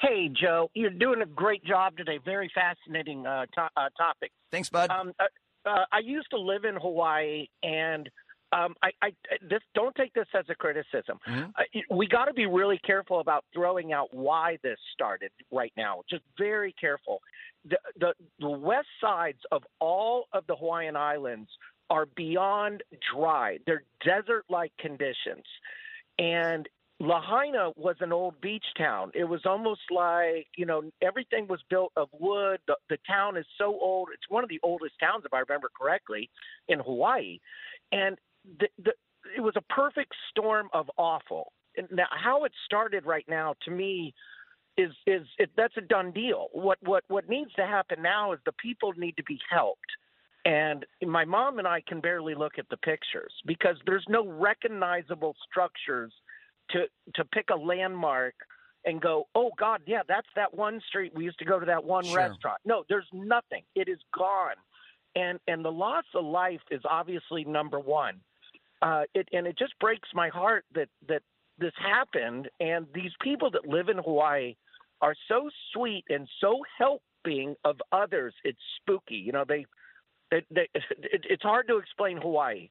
S17: Hey, Joe. You're doing a great job today. Very fascinating uh, to- uh, topic.
S2: Thanks, bud.
S17: Um, uh, uh, I used to live in Hawaii, and um, I, I this don't take this as a criticism.
S2: Mm-hmm.
S17: Uh, we got to be really careful about throwing out why this started right now. Just very careful. The, the the west sides of all of the Hawaiian Islands are beyond dry. They're desert-like conditions, and Lahaina was an old beach town. It was almost like, you know, everything was built of wood. The, the town is so old. It's one of the oldest towns, if I remember correctly, in Hawaii. And the, the, it was a perfect storm of awful. Now, how it started right now, to me, is is it, that's a done deal. What what what needs to happen now is the people need to be helped. And my mom and I can barely look at the pictures because there's no recognizable structures to to pick a landmark and go, oh God, yeah, that's that one street we used to go to that one
S18: Sure.
S17: restaurant. No, there's nothing. It is gone, and and the loss of life is obviously number one. Uh, it and it just breaks my heart that that this happened, and these people that live in Hawaii are so sweet and so helping of others. It's spooky, you know. They, they, they it, it's hard to explain Hawaii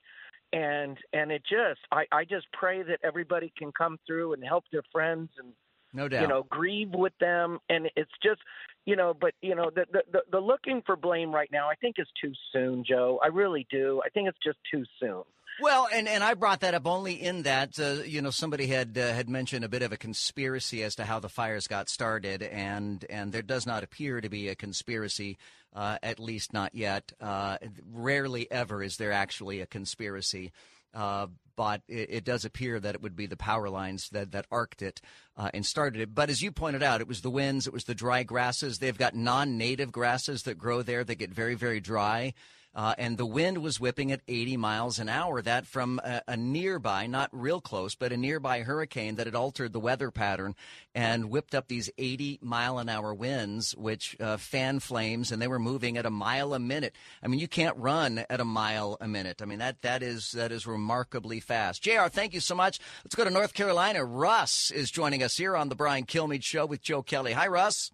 S17: and and it just I, I just pray that everybody can come through and help their friends and
S2: No doubt.
S17: you know grieve with them and it's just you know but you know the, the the the looking for blame right now I think is too soon Joe I really do I think it's just too soon
S2: Well, and, and I brought that up only in that uh, you know somebody had uh, had mentioned a bit of a conspiracy as to how the fires got started, and and there does not appear to be a conspiracy, uh, at least not yet. Uh, rarely ever is there actually a conspiracy. Uh, but it, it, does appear that it would be the power lines that, that arced it uh, and started it. But as you pointed out, it was the winds, it was the dry grasses. They've got non native grasses that grow there that get very, very dry. Uh, and the wind was whipping at 80 miles an hour. That from a, a, nearby, not real close, but a nearby hurricane that had altered the weather pattern and whipped up these 80 mile an hour winds, which uh, fan flames, and they were moving at a mile a minute. I mean, you can't run at a mile a minute. I mean, that that is that is remarkably fast. Jr. Thank you so much. Let's go to North Carolina. Russ is joining us here on the Brian Kilmeade Show with Joe Kelly. Hi, Russ.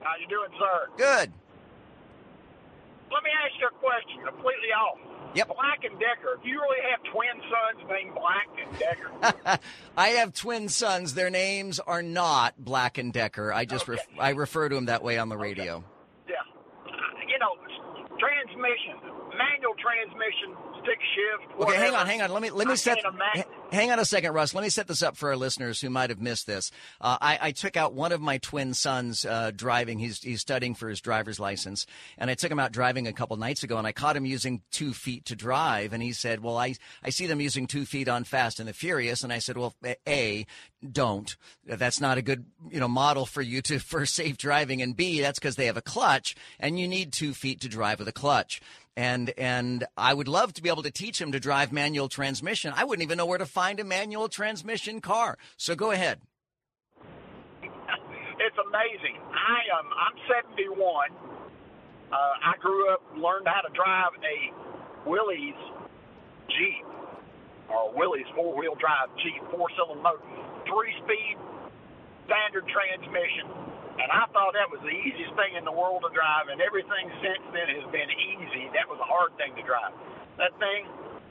S18: How you doing, sir?
S2: Good.
S18: Let me ask you a question, completely off.
S2: Yep.
S18: Black and Decker. Do you really have twin sons named Black and Decker?
S2: I have twin sons. Their names are not Black and Decker. I just
S18: okay.
S2: ref- I refer to them that way on the radio.
S18: Okay. Yeah. Uh, you know, transmission, manual transmission, stick shift.
S2: Whatever. Okay, hang on, hang on. Let me let me I set. Hang on a second, Russ. Let me set this up for our listeners who might have missed this. Uh, I, I, took out one of my twin sons uh, driving. He's he's studying for his driver's license, and I took him out driving a couple nights ago, and I caught him using two feet to drive, and he said, "Well, I I see them using two feet on Fast and the Furious," and I said, "Well, a don't. That's not a good you know model for you to for safe driving, and b that's because they have a clutch, and you need two feet to drive with a clutch." and and I would love to be able to teach him to drive manual transmission. I wouldn't even know where to find a manual transmission car. So go ahead.
S18: It's amazing. I am. I'm 71. Uh, I grew up, learned how to drive a Willys Jeep or Willys four-wheel drive Jeep, four-cylinder motor, three-speed standard transmission and I thought that was the easiest thing in the world to drive, and everything since then has been easy. That was a hard thing to drive. That thing,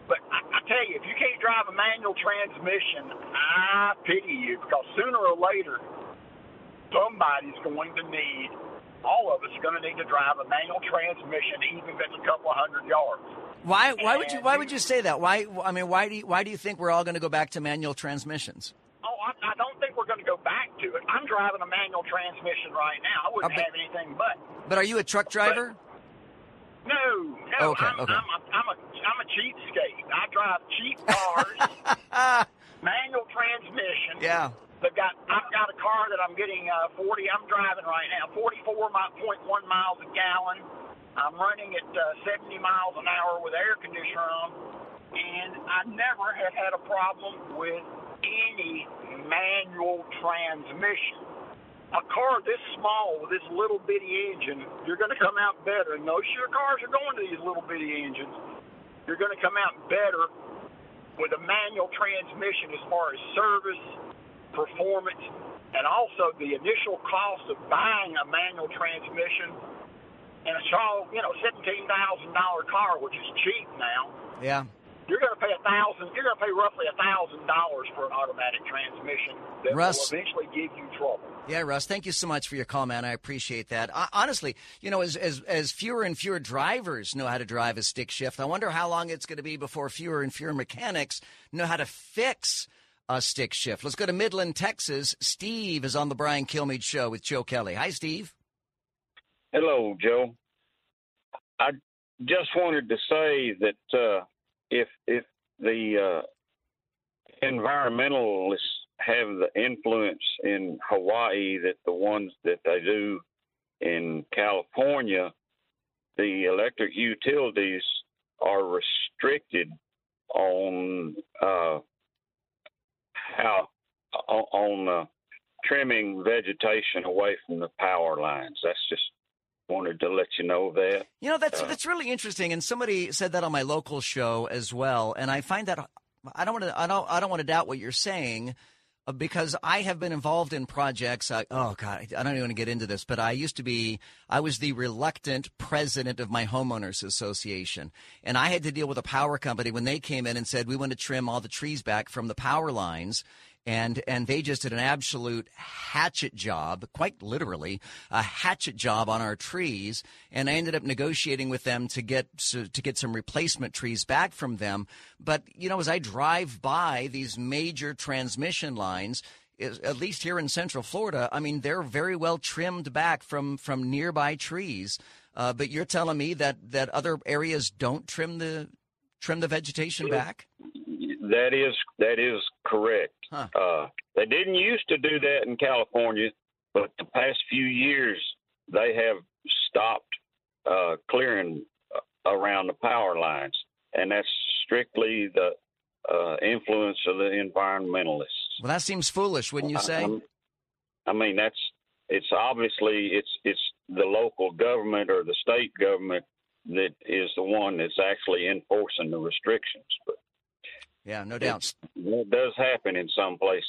S18: but I, I tell you, if you can't drive a manual transmission, I pity you because sooner or later, somebody's going to need, all of us are going to need to drive a manual transmission, even if it's a couple of hundred yards.
S2: Why? Why would you? Why would you say that? Why? I mean, why do you, why do you think we're all going to go back to manual transmissions?
S18: Oh, I, I don't think we're going to go back to it. I'm driving a manual transmission right now. I wouldn't
S2: Uh, but-
S18: have anything but.
S2: But are you a truck driver?
S18: No, no.
S2: Okay,
S18: I'm,
S2: okay.
S18: I'm, a, I'm a I'm a cheapskate. I drive cheap cars, manual transmission.
S2: Yeah.
S18: They've got I've got a car that I'm getting uh, 40. I'm driving right now 44.1 miles a gallon. I'm running at uh, 70 miles an hour with air conditioner on, and I never have had a problem with any manual transmission. A car this small with this little bitty engine, you're going to come out better. And most of your cars are going to these little bitty engines. You're going to come out better with a manual transmission as far as service, performance, and also the initial cost of buying a manual transmission and a small, you know, seventeen thousand dollar car, which is cheap now.
S2: Yeah.
S18: You're going to pay a thousand. You're going to pay roughly a thousand dollars for an automatic transmission that
S2: Russ.
S18: will eventually give you trouble.
S2: Yeah, Russ, thank you so much for your call, man. I appreciate that. Uh, honestly, you know, as, as as fewer and fewer drivers know how to drive a stick shift, I wonder how long it's going to be before fewer and fewer mechanics know how to fix a stick shift. Let's go to Midland, Texas. Steve is on the Brian Kilmeade Show with Joe Kelly. Hi, Steve.
S19: Hello, Joe. I just wanted to say that uh, if if the uh, environmentalists have the influence in Hawaii that the ones that they do in California, the electric utilities are restricted on uh, how on, uh, trimming vegetation away from the power lines. That's just wanted to let you know that.
S2: You know, that's
S19: Uh,
S2: that's really interesting, and somebody said that on my local show as well. And I find that I don't want to I don't I don't want to doubt what you're saying because I have been involved in projects. Uh, oh God, I don't even want to get into this, but I used to be I was the reluctant president of my homeowners association, and I had to deal with a power company when they came in and said we want to trim all the trees back from the power lines. And and they just did an absolute hatchet job, quite literally, a hatchet job on our trees. And I ended up negotiating with them to get to, to get some replacement trees back from them. But you know, as I drive by these major transmission lines, at least here in Central Florida, I mean, they're very well trimmed back from from nearby trees. Uh, but you're telling me that that other areas don't trim the trim the vegetation back?
S19: That is that is correct. Uh, they didn't used to do that in California, but the past few years they have stopped uh, clearing uh, around the power lines, and that's strictly the uh, influence of the environmentalists.
S2: Well, that seems foolish, wouldn't you say?
S19: I, I mean, that's it's obviously it's it's the local government or the state government that is the one that's actually enforcing the restrictions. But
S2: yeah, no doubt.
S19: It does happen in some places.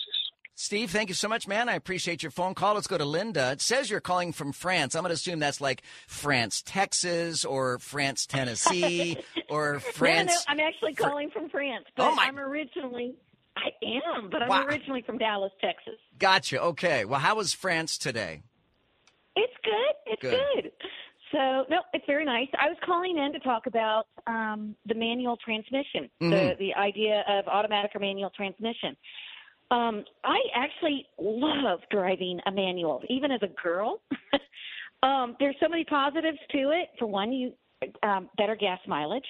S2: Steve, thank you so much, man. I appreciate your phone call. Let's go to Linda. It says you're calling from France. I'm going to assume that's like France, Texas, or France, Tennessee, or France.
S20: No, no, I'm actually calling from France, but
S2: Oh, my-
S20: I'm originally. I am, but I'm
S2: Wow.
S20: originally from Dallas, Texas.
S2: Gotcha. Okay. Well, how was France today?
S20: It's good. It's
S2: Good.
S20: good. So no, it's very nice. I was calling in to talk about um, the manual transmission, the
S21: Mhm.
S20: the idea of automatic or manual transmission. Um, I actually love driving a manual, even as a girl. um, there's so many positives to it. For one, you um, better gas mileage.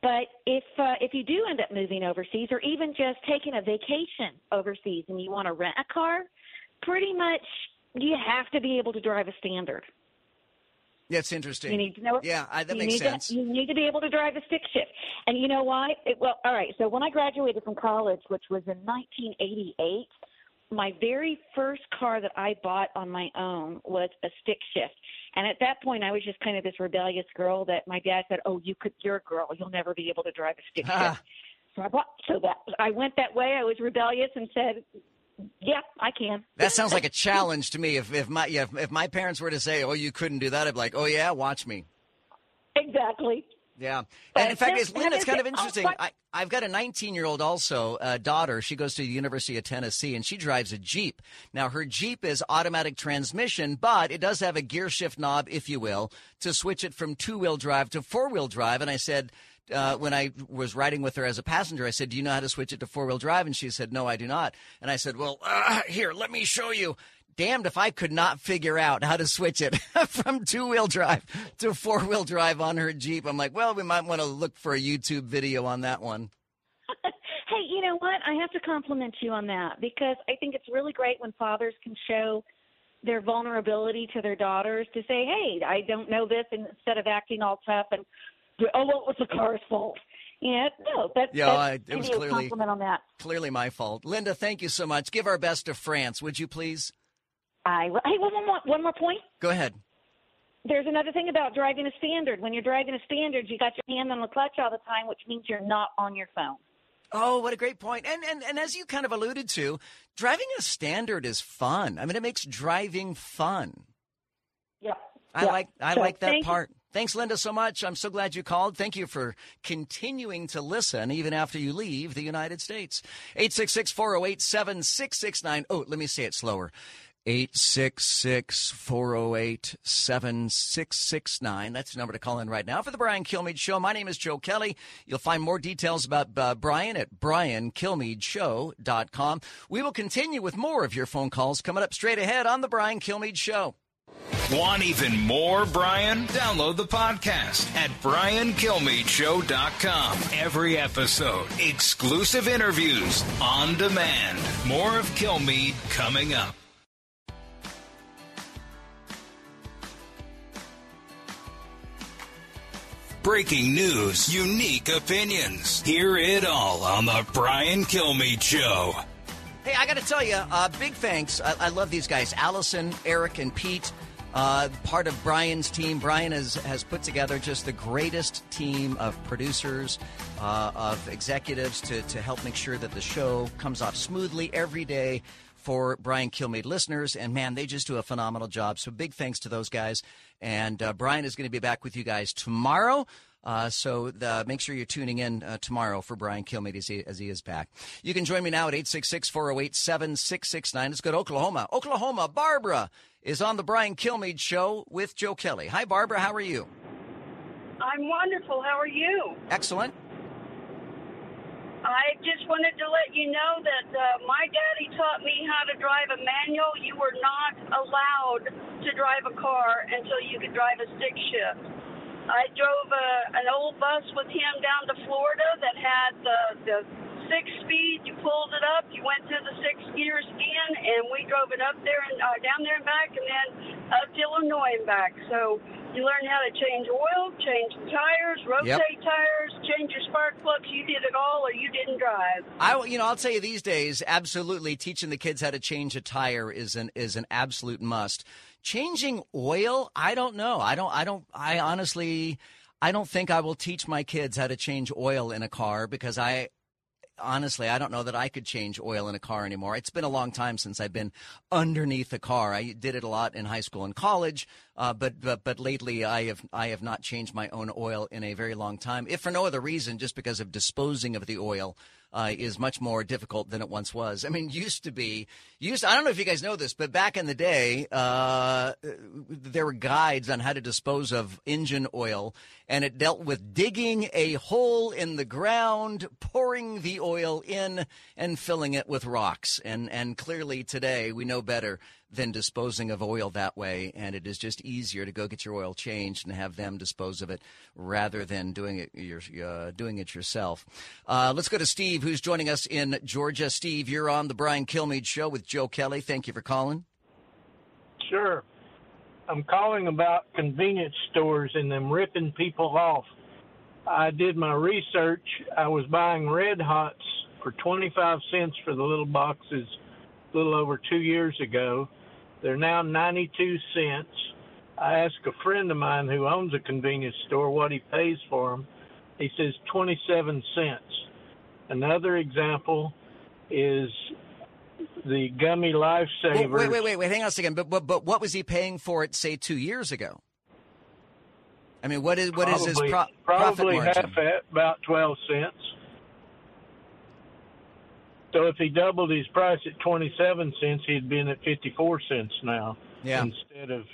S20: But if uh, if you do end up moving overseas, or even just taking a vacation overseas, and you want to rent a car, pretty much you have to be able to drive a standard.
S2: That's interesting.
S20: You need to know.
S2: Yeah, I, that
S20: you
S2: makes sense.
S20: To, you need to be able to drive a stick shift. And you know why? It, well, all right. So when I graduated from college, which was in 1988, my very first car that I bought on my own was a stick shift. And at that point, I was just kind of this rebellious girl that my dad said, "Oh, you could. You're a girl. You'll never be able to drive a stick shift." So I bought. So that I went that way. I was rebellious and said, "Yep, I can."
S2: That sounds like a challenge to me. If if my yeah, if, if my parents were to say, "Oh, you couldn't do that," I'd be like, "Oh yeah, watch me."
S20: Exactly.
S2: Yeah,
S20: But
S2: and in fact, it's, Linda, it's kind of interesting.
S20: oh,
S2: I, I've got a 19 year old also uh, daughter. She goes to the University of Tennessee, and she drives a Jeep. Now, her Jeep is automatic transmission, but it does have a gear shift knob, if you will, to switch it from two wheel drive to four wheel drive. And I said. Uh, when I was riding with her as a passenger, I said, "Do you know how to switch it to four wheel drive?" And she said, "No, I do not." And I said, "Well, uh, here, let me show you." Damned if I could not figure out how to switch it from two wheel drive to four wheel drive on her Jeep. I'm like, well, we might want to look for a YouTube video on that one.
S20: Hey, you know what? I have to compliment you on that because I think it's really great when fathers can show their vulnerability to their daughters to say, "Hey, I don't know this," and instead of acting all tough and, "Oh, well, it was the car's fault." Yeah, no, that,
S2: Yeah,
S20: that's
S2: I- it was clearly-
S20: compliment on that.
S2: Clearly my fault. Linda, thank you so much. Give our best to France, would you please?
S20: I hey, one more one more point.
S2: Go ahead.
S20: There's another thing about driving a standard. When you're driving a standard, you got your hand on the clutch all the time, which means you're not on your phone.
S2: Oh, what a great point. And, and and as you kind of alluded to, driving a standard is fun. I mean, it makes driving fun.
S20: Yep.
S2: I
S20: Yep.
S2: like I
S20: So
S2: like that
S20: thank you.
S2: Thanks, Linda, so much. I'm so glad you called. Thank you for continuing to listen even after you leave the United States. 866 408 7669. Oh, let me say it slower. 866 408 7669. That's the number to call in right now for the Brian Kilmeade Show. My name is Joe Kelly. You'll find more details about uh, Brian at briankilmeadeshow.com. We will continue with more of your phone calls coming up straight ahead on the Brian Kilmeade Show.
S1: Want even more Brian? Download the podcast at briankilmeadeshow.com. Every episode, exclusive interviews on demand. More of Kilmeade coming up. Breaking news, unique opinions. Hear it all on the Brian Kilmeade Show.
S2: Hey, I got to tell you, uh, big thanks. I, I love these guys, Allison, Eric, and Pete. Uh, part of Brian's team. Brian has, has put together just the greatest team of producers, uh, of executives to, to help make sure that the show comes off smoothly every day for Brian Kilmeade listeners. And man, they just do a phenomenal job. So big thanks to those guys. And uh, Brian is going to be back with you guys tomorrow. Uh, so the, make sure you're tuning in uh, tomorrow for Brian Kilmeade as he, as he is back. You can join me now at 866 408 7669. Let's go to Oklahoma. Oklahoma, Barbara is on the Brian Kilmeade show with Joe Kelly. Hi, Barbara. How are you?
S22: I'm wonderful. How are you?
S2: Excellent.
S22: I just wanted to let you know that uh, my daddy taught me how to drive a manual. You were not allowed to drive a car until you could drive a stick shift. I drove a, an old bus with him down to Florida that had the, the six speed. You pulled it up, you went through the six gears again, and we drove it up there and uh, down there and back, and then up to Illinois and back. So you learn how to change oil, change the tires, rotate yep. tires, change your spark plugs. You did it all, or you didn't drive.
S2: I, you know, I'll tell you these days, absolutely teaching the kids how to change a tire is an is an absolute must. Changing oil, I don't know. I don't. I don't. I honestly, I don't think I will teach my kids how to change oil in a car because I honestly, I don't know that I could change oil in a car anymore. It's been a long time since I've been underneath a car. I did it a lot in high school and college, uh, but, but but lately I have I have not changed my own oil in a very long time, if for no other reason, just because of disposing of the oil uh, is much more difficult than it once was. I mean, used to be used. I don't know if you guys know this, but back in the day, uh, there were guides on how to dispose of engine oil, and it dealt with digging a hole in the ground, pouring the oil in, and filling it with rocks. And and clearly today we know better than disposing of oil that way, and it is just easier to go get your oil changed and have them dispose of it rather than doing it your, uh, doing it yourself. Uh, let's go to Steve, who's joining us in Georgia. Steve, you're on the Brian Kilmeade Show with Joe Kelly. Thank you for calling.
S21: Sure. I'm calling about convenience stores and them ripping people off. I did my research. I was buying Red Hots for 25 cents for the little boxes a little over two years ago. They're now 92 cents. I asked a friend of mine who owns a convenience store what he pays for them. He says 27 cents. Another example is the gummy lifesavers.
S2: Wait, wait, wait, wait. Hang on a second. But, but, but what was he paying for it, say, two years ago? I mean, what is what
S21: probably,
S2: is his pro-
S21: probably
S2: profit
S21: half at about 12 cents. So if he doubled his price at 27 cents, he'd been at 54 cents now
S2: yeah.
S21: instead of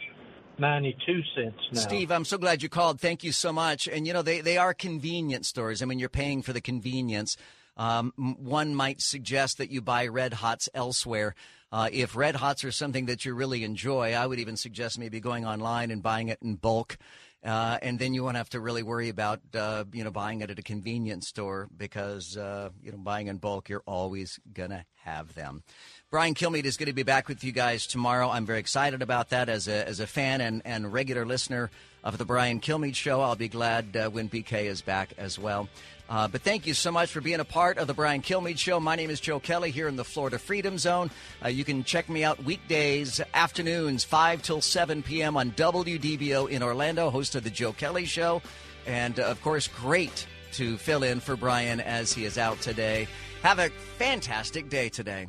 S21: 92 cents now.
S2: Steve, I'm so glad you called. Thank you so much. And, you know, they, they are convenience stores. I mean, you're paying for the convenience. Um, one might suggest that you buy Red Hots elsewhere. Uh, if Red Hots are something that you really enjoy, I would even suggest maybe going online and buying it in bulk uh, and then you won't have to really worry about uh, you know buying it at a convenience store because uh, you know buying in bulk you're always gonna have them. Brian Kilmeade is going to be back with you guys tomorrow. I'm very excited about that as a as a fan and, and regular listener of the Brian Kilmeade show. I'll be glad uh, when BK is back as well. Uh, but thank you so much for being a part of the Brian Kilmeade Show. My name is Joe Kelly here in the Florida Freedom Zone. Uh, you can check me out weekdays, afternoons, 5 till 7 p.m. on WDBO in Orlando, host of the Joe Kelly Show. And uh, of course, great to fill in for Brian as he is out today. Have a fantastic day today.